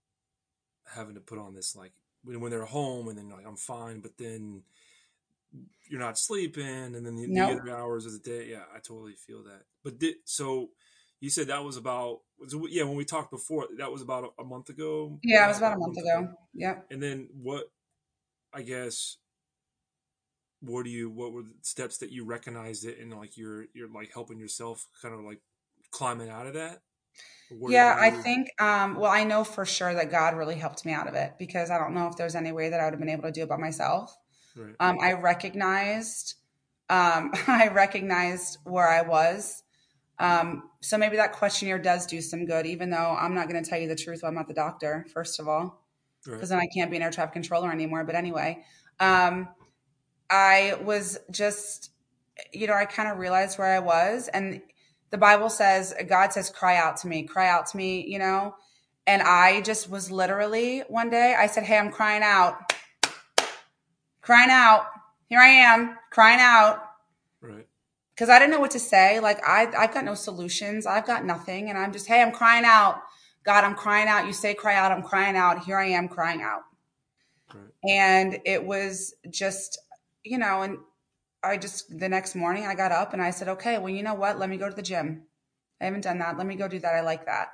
having to put on this like when, when they're home and then like I'm fine, but then you're not sleeping, and then the, nope. the other hours of the day. Yeah, I totally feel that. But did, so you said that was about yeah when we talked before that was about a, month ago. Yeah, it was about a month ago. ago. Yeah. And then what? I guess. What do you? What were the steps that you recognized it and like you're you're like helping yourself kind of like climbing out of that? yeah, I think. Um, well, I know for sure that God really helped me out of it because I don't know if there's any way that I would have been able to do it by myself. Right. Um, I recognized, um, <laughs> I recognized where I was. Um, so maybe that questionnaire does do some good, even though I'm not going to tell you the truth. I'm not the doctor, first of all, because right. then I can't be an air traffic controller anymore. But anyway, um, I was just, you know, I kind of realized where I was, and the Bible says, God says, "Cry out to me, cry out to me," you know. And I just was literally one day, I said, "Hey, I'm crying out." Crying out. Here I am, crying out. Right. because I didn't know what to say. Like I, I've got no solutions. I've got nothing, and I'm just, hey, I'm crying out. God, I'm crying out. You say cry out. I'm crying out. Here I am crying out. Right. And it was just, you know, and I just the next morning I got up and I said, okay, well, you know what? Let me go to the gym. I haven't done that. Let me go do that. I like that.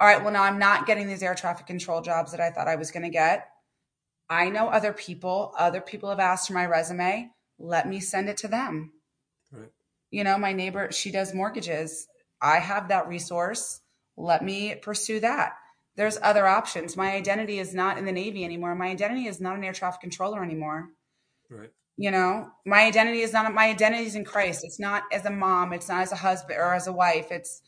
All right. Well, now I'm not getting these air traffic control jobs that I thought I was going to get. I know other people. Other people have asked for my resume. Let me send it to them. Right. You know, my neighbor, she does mortgages. I have that resource. Let me pursue that. There's other options. My identity is not in the Navy anymore. My identity is not an air traffic controller anymore. Right. You know, my identity is not my identity is in Christ. It's not as a mom. It's not as a husband or as a wife. It's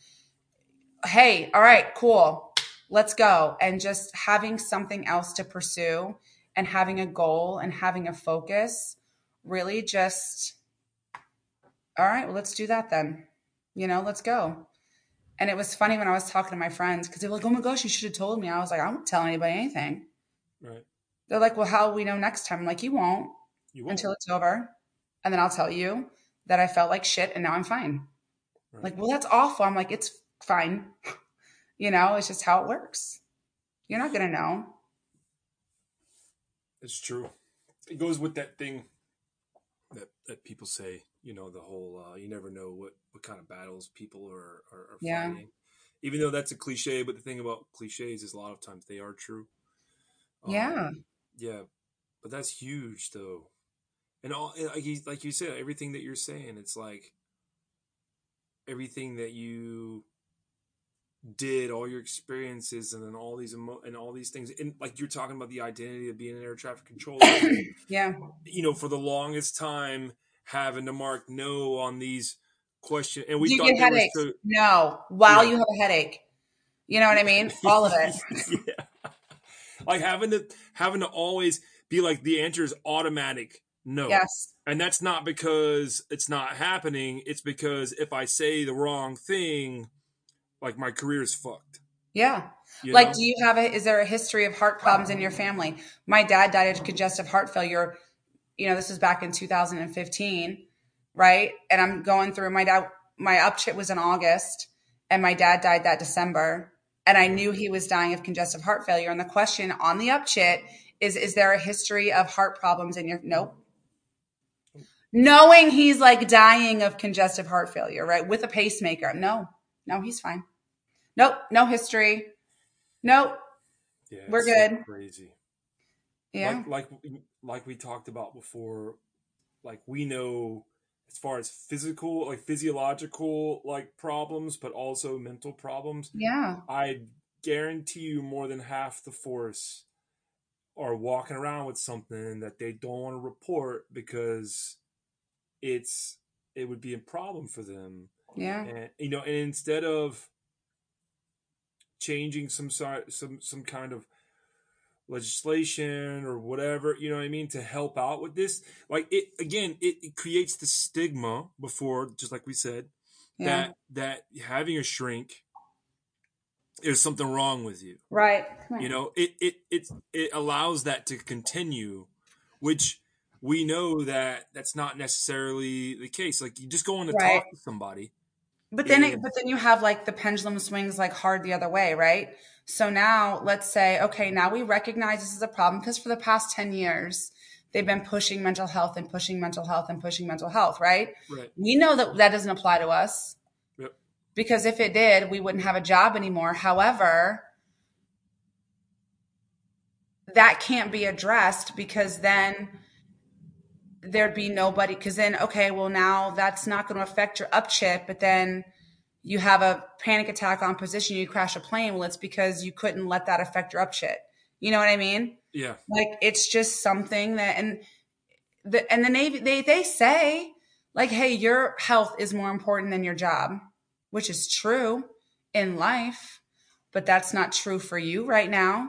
hey, all right, cool. Let's go. And just having something else to pursue and having a goal and having a focus really just, all right, well, let's do that then. You know, let's go. And it was funny when I was talking to my friends because they were like, oh my gosh, you should have told me. I was like, I won't tell anybody anything. Right. They're like, well, how will we know next time? I'm like, you won't, you won't. until it's over. And then I'll tell you that I felt like shit and now I'm fine. Right. Like, well, that's awful. I'm like, it's fine. <laughs> you know, it's just how it works. You're not going to know. It's true. It goes with that thing that, that people say, you know, the whole, uh, you never know what, what kind of battles people are, are, are yeah. fighting. Even though that's a cliche, but the thing about cliches is a lot of times they are true. Yeah. Um, yeah. But that's huge though. And all, like you, like you said, everything that you're saying, it's like everything that you did all your experiences and then all these emo- and all these things and like you're talking about the identity of being an air traffic controller. <coughs> Yeah. You know for the longest time having to mark no on these questions and we you get headaches. so, no. While yeah. you have a headache. You know what i mean? All of it. <laughs> Yeah. Like having to having to always be like the answer is automatic no. Yes. And that's not because it's not happening. It's because if i say the wrong thing like my career is fucked. Yeah. You like, know? do you have a, is there a history of heart problems in your family? My dad died of congestive heart failure. You know, this was back in 2015, right? And I'm going through my dad, my upchit was in August and my dad died that December. And I knew he was dying of congestive heart failure. And the question on the upchit is, is there a history of heart problems in your, nope. Knowing he's like dying of congestive heart failure, right? With a pacemaker. No, no, he's fine. Nope, no history. Nope. Yeah, we're good. So crazy. Yeah. Like, like like we talked about before, like we know as far as physical, like physiological like problems, but also mental problems. Yeah. I guarantee you more than half the force are walking around with something that they don't want to report because it's it would be a problem for them. Yeah. And you know, and instead of changing some sort some some kind of legislation or whatever you know what i mean to help out with this. Like it again it, it creates the stigma before just like we said yeah. that that having a shrink there's something wrong with you. Right. You know it it it it allows that to continue which we know that that's not necessarily the case. Like you just go on to right. talk to somebody but then, it, but then you have like the pendulum swings like hard the other way, right? So now let's say, okay, now we recognize this is a problem because for the past 10 years, they've been pushing mental health and pushing mental health and pushing mental health, right? Right. We know that that doesn't apply to us. Yep. Because if it did, we wouldn't have a job anymore. However, that can't be addressed because then there'd be nobody because then okay well now that's not going to affect your up chit but then you have a panic attack on position you crash a plane. Well it's because you couldn't let that affect your up chit you know what i mean? Yeah. Like it's just something that and the and the navy they they say like hey your health is more important than your job which is true in life but that's not true for you right now.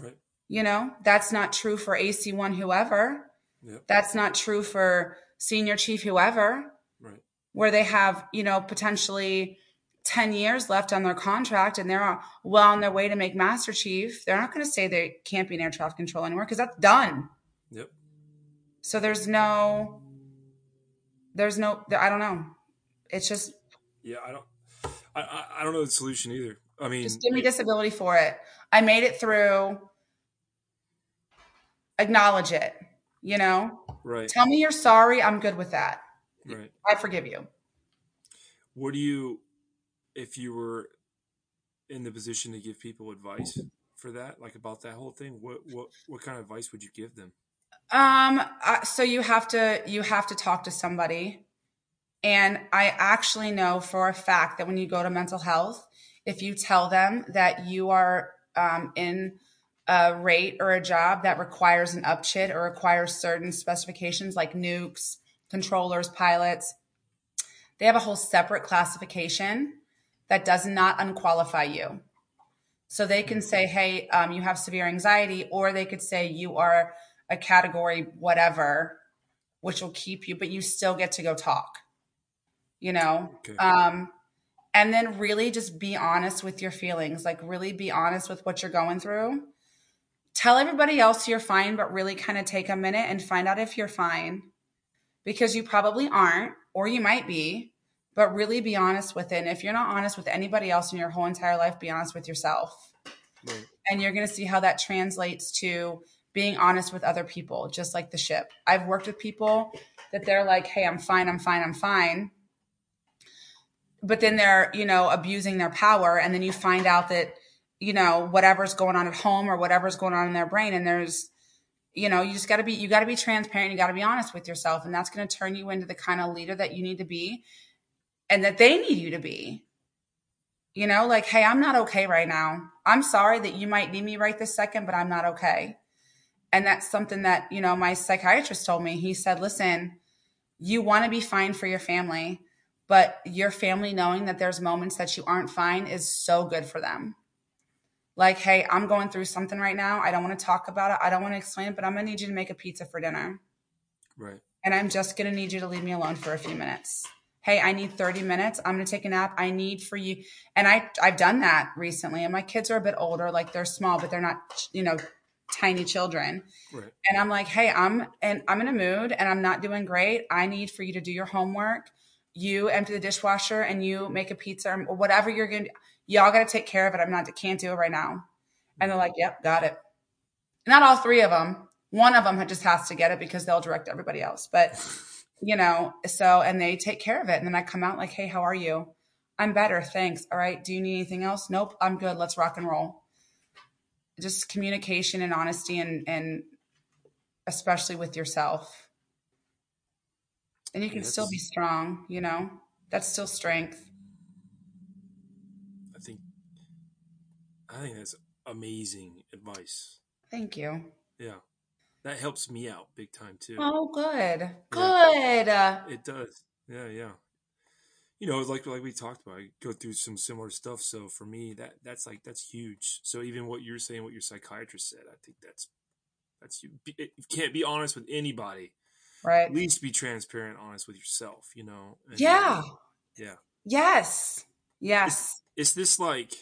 Right. You know that's not true for ac1 whoever Yep. That's not true for senior chief whoever, right. where they have, you know, potentially 10 years left on their contract and they're well on their way to make master chief. They're not going to say they can't be in air traffic control anymore because that's done. Yep. So there's no, there's no I don't know. It's just Yeah, I don't. I, I, I don't know the solution either. I mean, just give me disability for it. I made it through. Acknowledge it. You know, right, tell me you're sorry. I'm good with that. right. I forgive you. What do you, if you were in the position to give people advice for that, like about that whole thing, what what what kind of advice would you give them? Um. uh, So you have to you have to talk to somebody, and I actually know for a fact that when you go to mental health, if you tell them that you are um, in a rate or a job that requires an upchit or requires certain specifications like nukes, controllers, pilots, they have a whole separate classification that does not unqualify you. So they can say, hey, um, you have severe anxiety, or they could say you are a category whatever, which will keep you, but you still get to go talk, you know? Okay. Um, and then really just be honest with your feelings, like really be honest with what you're going through. Tell everybody else you're fine, but really kind of take a minute and find out if you're fine because you probably aren't, or you might be, but really be honest with it. And if you're not honest with anybody else in your whole entire life, be honest with yourself Right. and you're going to see how that translates to being honest with other people, just like the ship. I've worked with people that they're like, "Hey, I'm fine, I'm fine, I'm fine," but then they're you know abusing their power, and then you find out that you know whatever's going on at home or whatever's going on in their brain, and there's you know you just got to be you got to be transparent, you got to be honest with yourself, and that's going to turn you into the kind of leader that you need to be, and that they need you to be. You know, like, hey, I'm not okay right now. I'm sorry that you might need me right this second, but I'm not okay. And that's something that, you know, my psychiatrist told me. He said, listen, you want to be fine for your family, but your family knowing that there's moments that you aren't fine is so good for them. Like, hey, I'm going through something right now. I don't want to talk about it. I don't want to explain it, but I'm going to need you to make a pizza for dinner. Right. And I'm just going to need you to leave me alone for a few minutes hey i need 30 minutes i'm going to take a nap i need for you and i i've done that recently and my kids are a bit older like they're small but they're not you know tiny children Right. and i'm like hey i'm and i'm in a mood and i'm not doing great i need for you to do your homework you empty the dishwasher and you make a pizza or whatever you're going to y'all got to take care of it i'm not can't do it right now and they're like yep got it not all three of them one of them just has to get it because they'll direct everybody else but you know, so, and they take care of it. And then I come out like, hey, how are you? I'm better. Thanks. All right. Do you need anything else? Nope. I'm good. Let's rock and roll. Just communication and honesty and, and especially with yourself. And you can Yeah, still be strong, you know, that's still strength. I think. I think that's amazing advice. Thank you. Yeah, that helps me out big time too. Oh, good. Good. Uh, It does. Yeah, yeah. You know, like like we talked about, I go through some similar stuff. So for me, that that's like that's huge. So even what you're saying, what your psychiatrist said, I think that's that's you. You can't be honest with anybody. right. At least be transparent, honest with yourself. You know. And, Yeah. Yeah. Yes. Yes. It's this like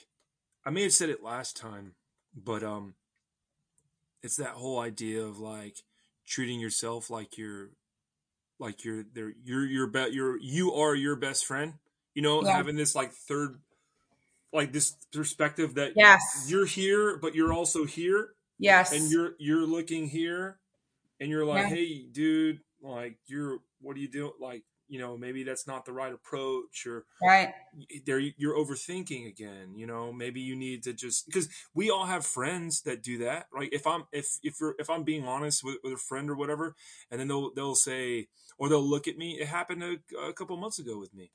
I may have said it last time, but um, it's that whole idea of like treating yourself like you're like you're there you're your bet you're you are your best friend you know Yeah. having this like third like this perspective that Yes. you're here but you're also here Yes. and you're you're looking here and you're like Yeah. hey dude like you're what do you do like you know maybe that's not the right approach or right. there you're overthinking again you know maybe you need to just because we all have friends that do that right if i'm if if you're if i'm being honest with, with a friend or whatever and then they'll they'll say or they'll look at me it happened a, a couple months ago with me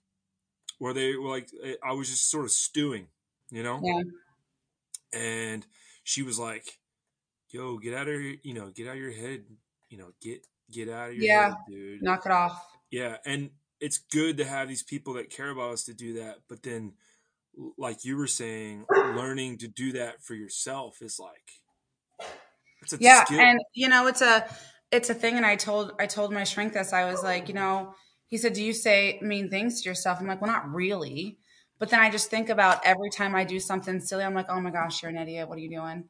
where they were like eh, i was just sort of stewing you know Yeah. and she was like yo get out of here you know get out of your head you know get get out of your Yeah. head dude Knock it off. Yeah, and it's good to have these people that care about us to do that. But then, like you were saying, learning to do that for yourself is like it's a yeah skill. and you know it's a it's a thing and i told i told my shrink this i was like you know he said do you say mean things to yourself i'm like well not really but then i just think about every time i do something silly i'm like oh my gosh you're an idiot what are you doing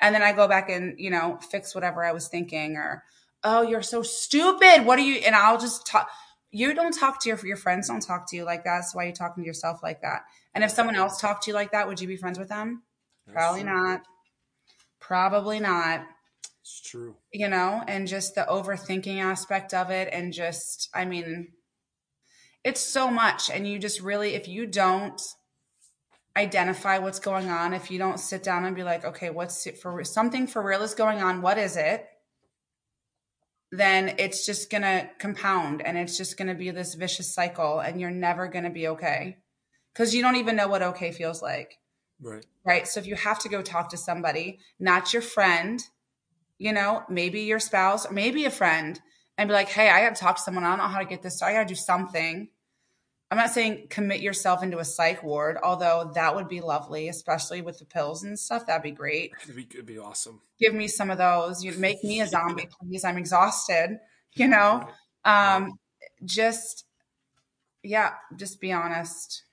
and then i go back and you know fix whatever i was thinking or oh you're so stupid what are you and i'll just talk you don't talk to your your friends don't talk to you like that. That's why you're talking to yourself like that. And if someone else talked to you like that, would you be friends with them? That's Probably true. not. Probably not. It's true. You know, and just the overthinking aspect of it, and just, I mean, it's so much. And you just really, if you don't identify what's going on, if you don't sit down and be like, okay, what's it for something for real is going on, what is it? Then it's just going to compound and it's just going to be this vicious cycle, and you're never going to be okay because you don't even know what okay feels like Right. right? So if you have to go talk to somebody, not your friend, you know, maybe your spouse, or maybe a friend, and be like, hey, I got to talk to someone. I don't know how to get this. So I got to do something. I'm not saying commit yourself into a psych ward, although that would be lovely, especially with the pills and stuff. That'd be great. It'd be, it'd be awesome. Give me some of those. You make me a zombie, please. I'm exhausted. You know, um, just yeah, just be honest.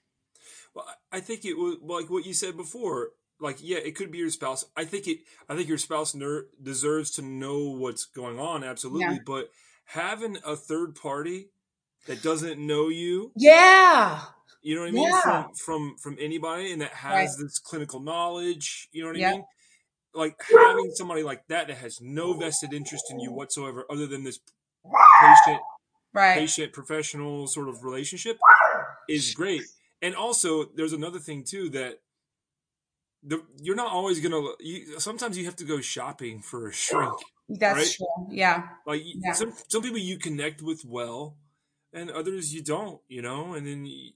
Well, I- think it was like what you said before. Like, yeah, it could be your spouse. I think it. I think your spouse ner- deserves to know what's going on. Absolutely, Yeah. but having a third party that doesn't know you, Yeah, you know what I mean, Yeah. from from from anybody, and that has Right. this clinical knowledge, you know what I mean. Like having somebody like that that has no vested interest in you whatsoever, other than this patient right. patient professional sort of relationship is great. And also, there's another thing too that the, you're not always gonna. You, sometimes you have to go shopping for a shrink. That's right? true. Yeah. Like Yeah. some some people you connect with well, and others you don't. You know, and then you,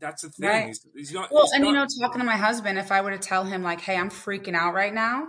that's the thing. Right. It's, it's not, Well, and you know, talking to my husband, if I were to tell him like, "Hey, I'm freaking out right now,"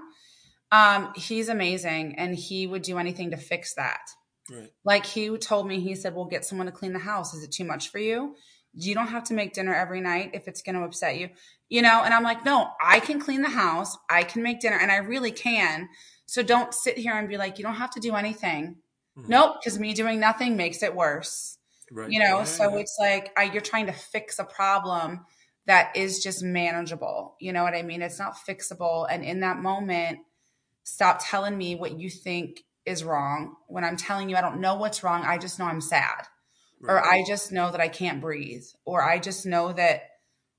um, he's amazing, and he would do anything to fix that. right. Like he told me, he said, "We'll get someone to clean the house. Is it too much for you? You don't have to make dinner every night if it's going to upset you, you know." And I'm like, "No, I can clean the house. I can make dinner, and I really can." So don't sit here and be like, "You don't have to do anything." Mhm. Nope, because me doing nothing makes it worse right. you know Yeah, so it's like I, you're trying to fix a problem that is just manageable. You know what i mean? It's not fixable. And in that moment stop telling me what you think is wrong. When i'm telling you i don't know what's wrong i just know i'm sad. Or i just know that i can't breathe. Or i just know that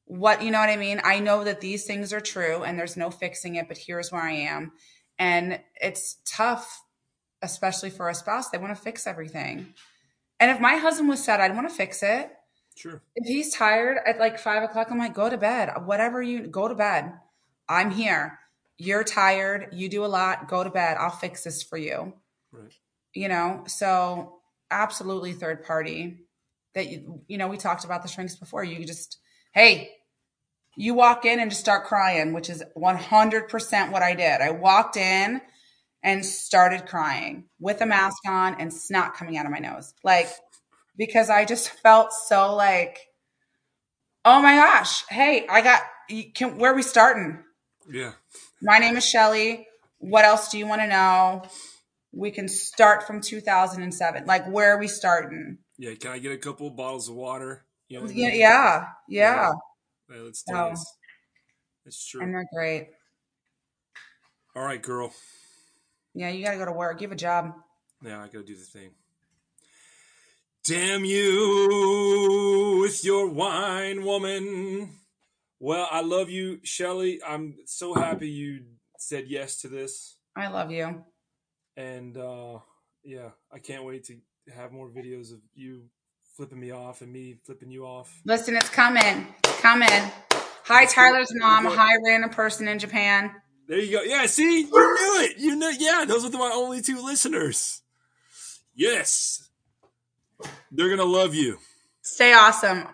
what you know what i mean? I know that these things are true and there's no fixing it but here's where i am. And it's tough especially for a spouse. They want to fix everything and if my husband was sad i'd want to fix it. Sure. if he's tired at like five o'clock i'm like go to bed. Whatever you go to bed. I'm here. You're tired. You do a lot. Go to bed. I'll fix this for you. Right. you know? So absolutely third party that you, you know we talked about the shrinks before. You just hey you walk in and just start crying which is 100% what i did. I walked in and started crying with a mask on and snot coming out of my nose like because i just felt so like oh my gosh hey i got you can where are we starting Yeah. my name is Shelly. What else do you want to know? We can start from 2007. Like, where are we starting? Yeah. Can I get a couple bottles of water? You know Yeah, yeah, yeah. Yeah, let's do No. this. It's true. And they're great. All right, girl. Yeah, you got to go to work. You have a job. Yeah, I gotta do the thing. Damn you with your wine, woman. Well, I love you, Shelly. I'm so happy you said yes to this. I love you. And uh yeah, I can't wait to have more videos of you flipping me off and me flipping you off. Listen, it's coming. It's coming. Hi, Tyler's mom. Hi, random person in Japan. There you go. Yeah, see? You knew it. You knew yeah, those are my only two listeners. Yes. They're gonna love you. Stay awesome.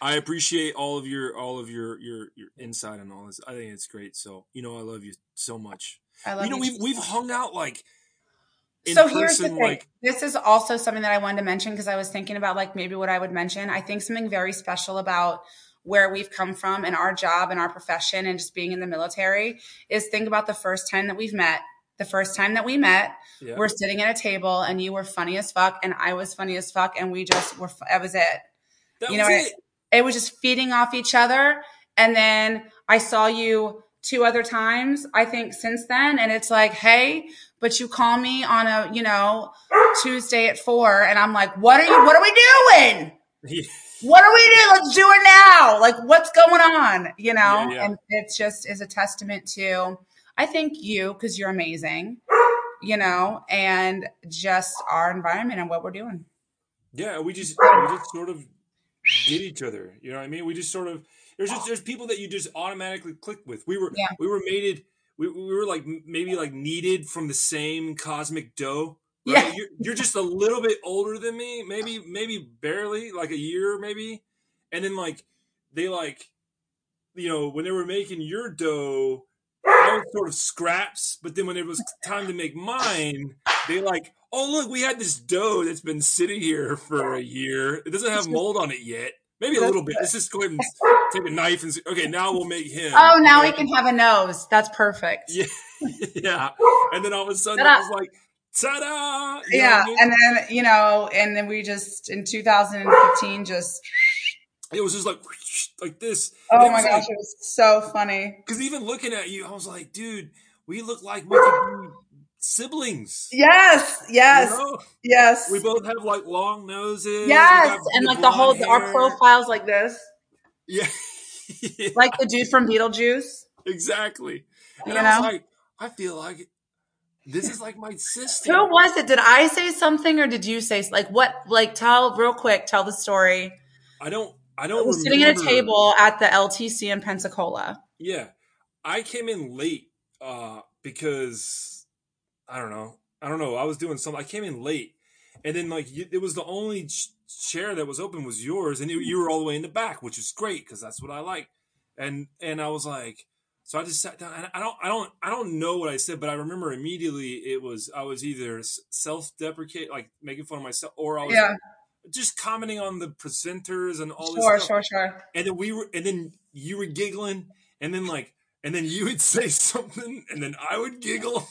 I appreciate all of your all of your your your insight and all this. I think it's great. So you know, I love you so much. I love you know, you. we've we've hung out like in so person, here's the thing. like this is also something that I wanted to mention because I was thinking about like maybe what I would mention. I think something very special about where we've come from and our job and our profession and just being in the military is think about the first time that we've met. The first time that we met, yeah, we're sitting at a table and you were funny as fuck and I was funny as fuck and we just were. That was it. that you know it. It was just feeding off each other. And then I saw you two other times, I think, since then. And it's like, hey, but you call me on a, you know, Tuesday at four and I'm like, what are you, what are we doing? What are we doing? Let's do it now. Like, what's going on? You know? Yeah, yeah. And it just is a testament to, I think you, because you're amazing, you know, and just our environment and what we're doing. Yeah, we just we just sort of get each other. You know what I mean? We just sort of there's just there's people that you just automatically click with. We were Yeah. we were mated. We, we were like maybe like kneaded from the same cosmic dough. Yeah. You're, you're just a little bit older than me, maybe maybe barely like a year maybe, and then like they like you know when they were making your dough. I was sort of scraps, but then when it was time to make mine, they like, oh look, we had this dough that's been sitting here for a year. It doesn't have mold on it yet. Maybe a little bit. Let's just go ahead and take a knife and say, okay, now we'll make him. Oh, now he can have a nose. That's perfect. Yeah, <laughs> yeah. And then all of a sudden, it was like, ta-da! You yeah. I mean? And then, you know, and then we just, in 2015, just, it was just like, <laughs> like this. oh my gosh, it was so funny. Because even looking at you, I was like, dude, we look like we could be siblings. Yes. Yes. You know? Yes. We both have like long noses. Yes. And like the whole, blonde our profiles like this, Yeah. <laughs> like the dude from Beetlejuice. exactly. And You I was know? like, I feel like this is like my sister. Who was it? Did I say something or did you say like what? Like tell real quick. Tell the story. I don't. I don't. I was sitting at a table at the LTC in Pensacola. Yeah, I came in late uh, because I don't know. I don't know. I was doing something. I came in late, and then like you, it was the only ch- chair that was open was yours, and you were all the way in the back, which is great because that's what I like. And and I was like, so I just sat down. And I don't. I don't. I don't know what I said, but I remember immediately it was I was either self deprecate, like making fun of myself, or I was Yeah. just commenting on the presenters and all this Sure, stuff sure, sure. and then we were and then you were giggling and then like and then you would <laughs> say something and then i would giggle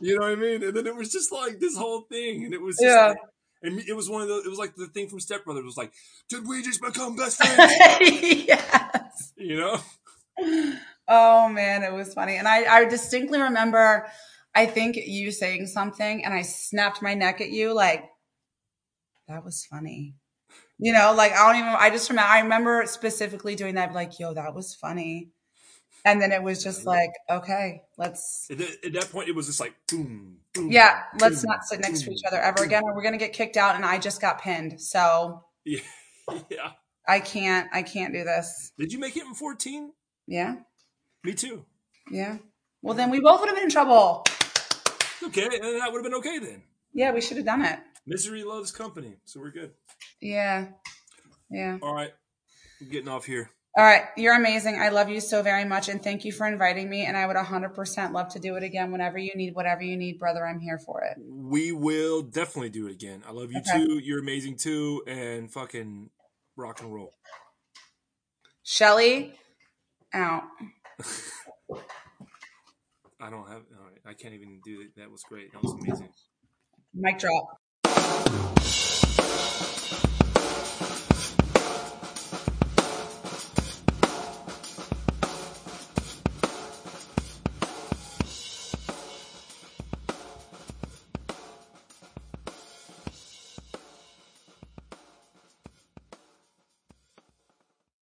you know what i mean and then it was just like this whole thing and it was Yeah. like, and it was one of the. it was like the thing from step brothers was like did we just become best <laughs> friends yes. you know <laughs> Oh man, it was funny. And I, I distinctly remember I think you saying something and I snapped my neck at you like that was funny. You know, like I don't even I just remember I remember specifically doing that like, yo, that was funny. And then it was just like, okay, let's at that, at that point it was just like boom, boom yeah, let's not sit next to each other ever again or we're gonna get kicked out and I just got pinned. So yeah <laughs> yeah I can't I can't do this. did you make it in 14 Yeah. Me too Yeah. Well then we both would have been in trouble. okay and that would have been okay then Yeah, we should have done it. misery loves company so we're good Yeah. Yeah. all right i'm getting off here All right. You're amazing. I love you so very much. And thank you for inviting me. And I would 100% love to do it again whenever you need, whatever you need, brother. I'm here for it. We will definitely do it again. I love you Okay. too. You're amazing too. And fucking rock and roll. Shelly, out. <laughs> I don't have, all right, I can't even do it. That was great. That was amazing. Mic drop.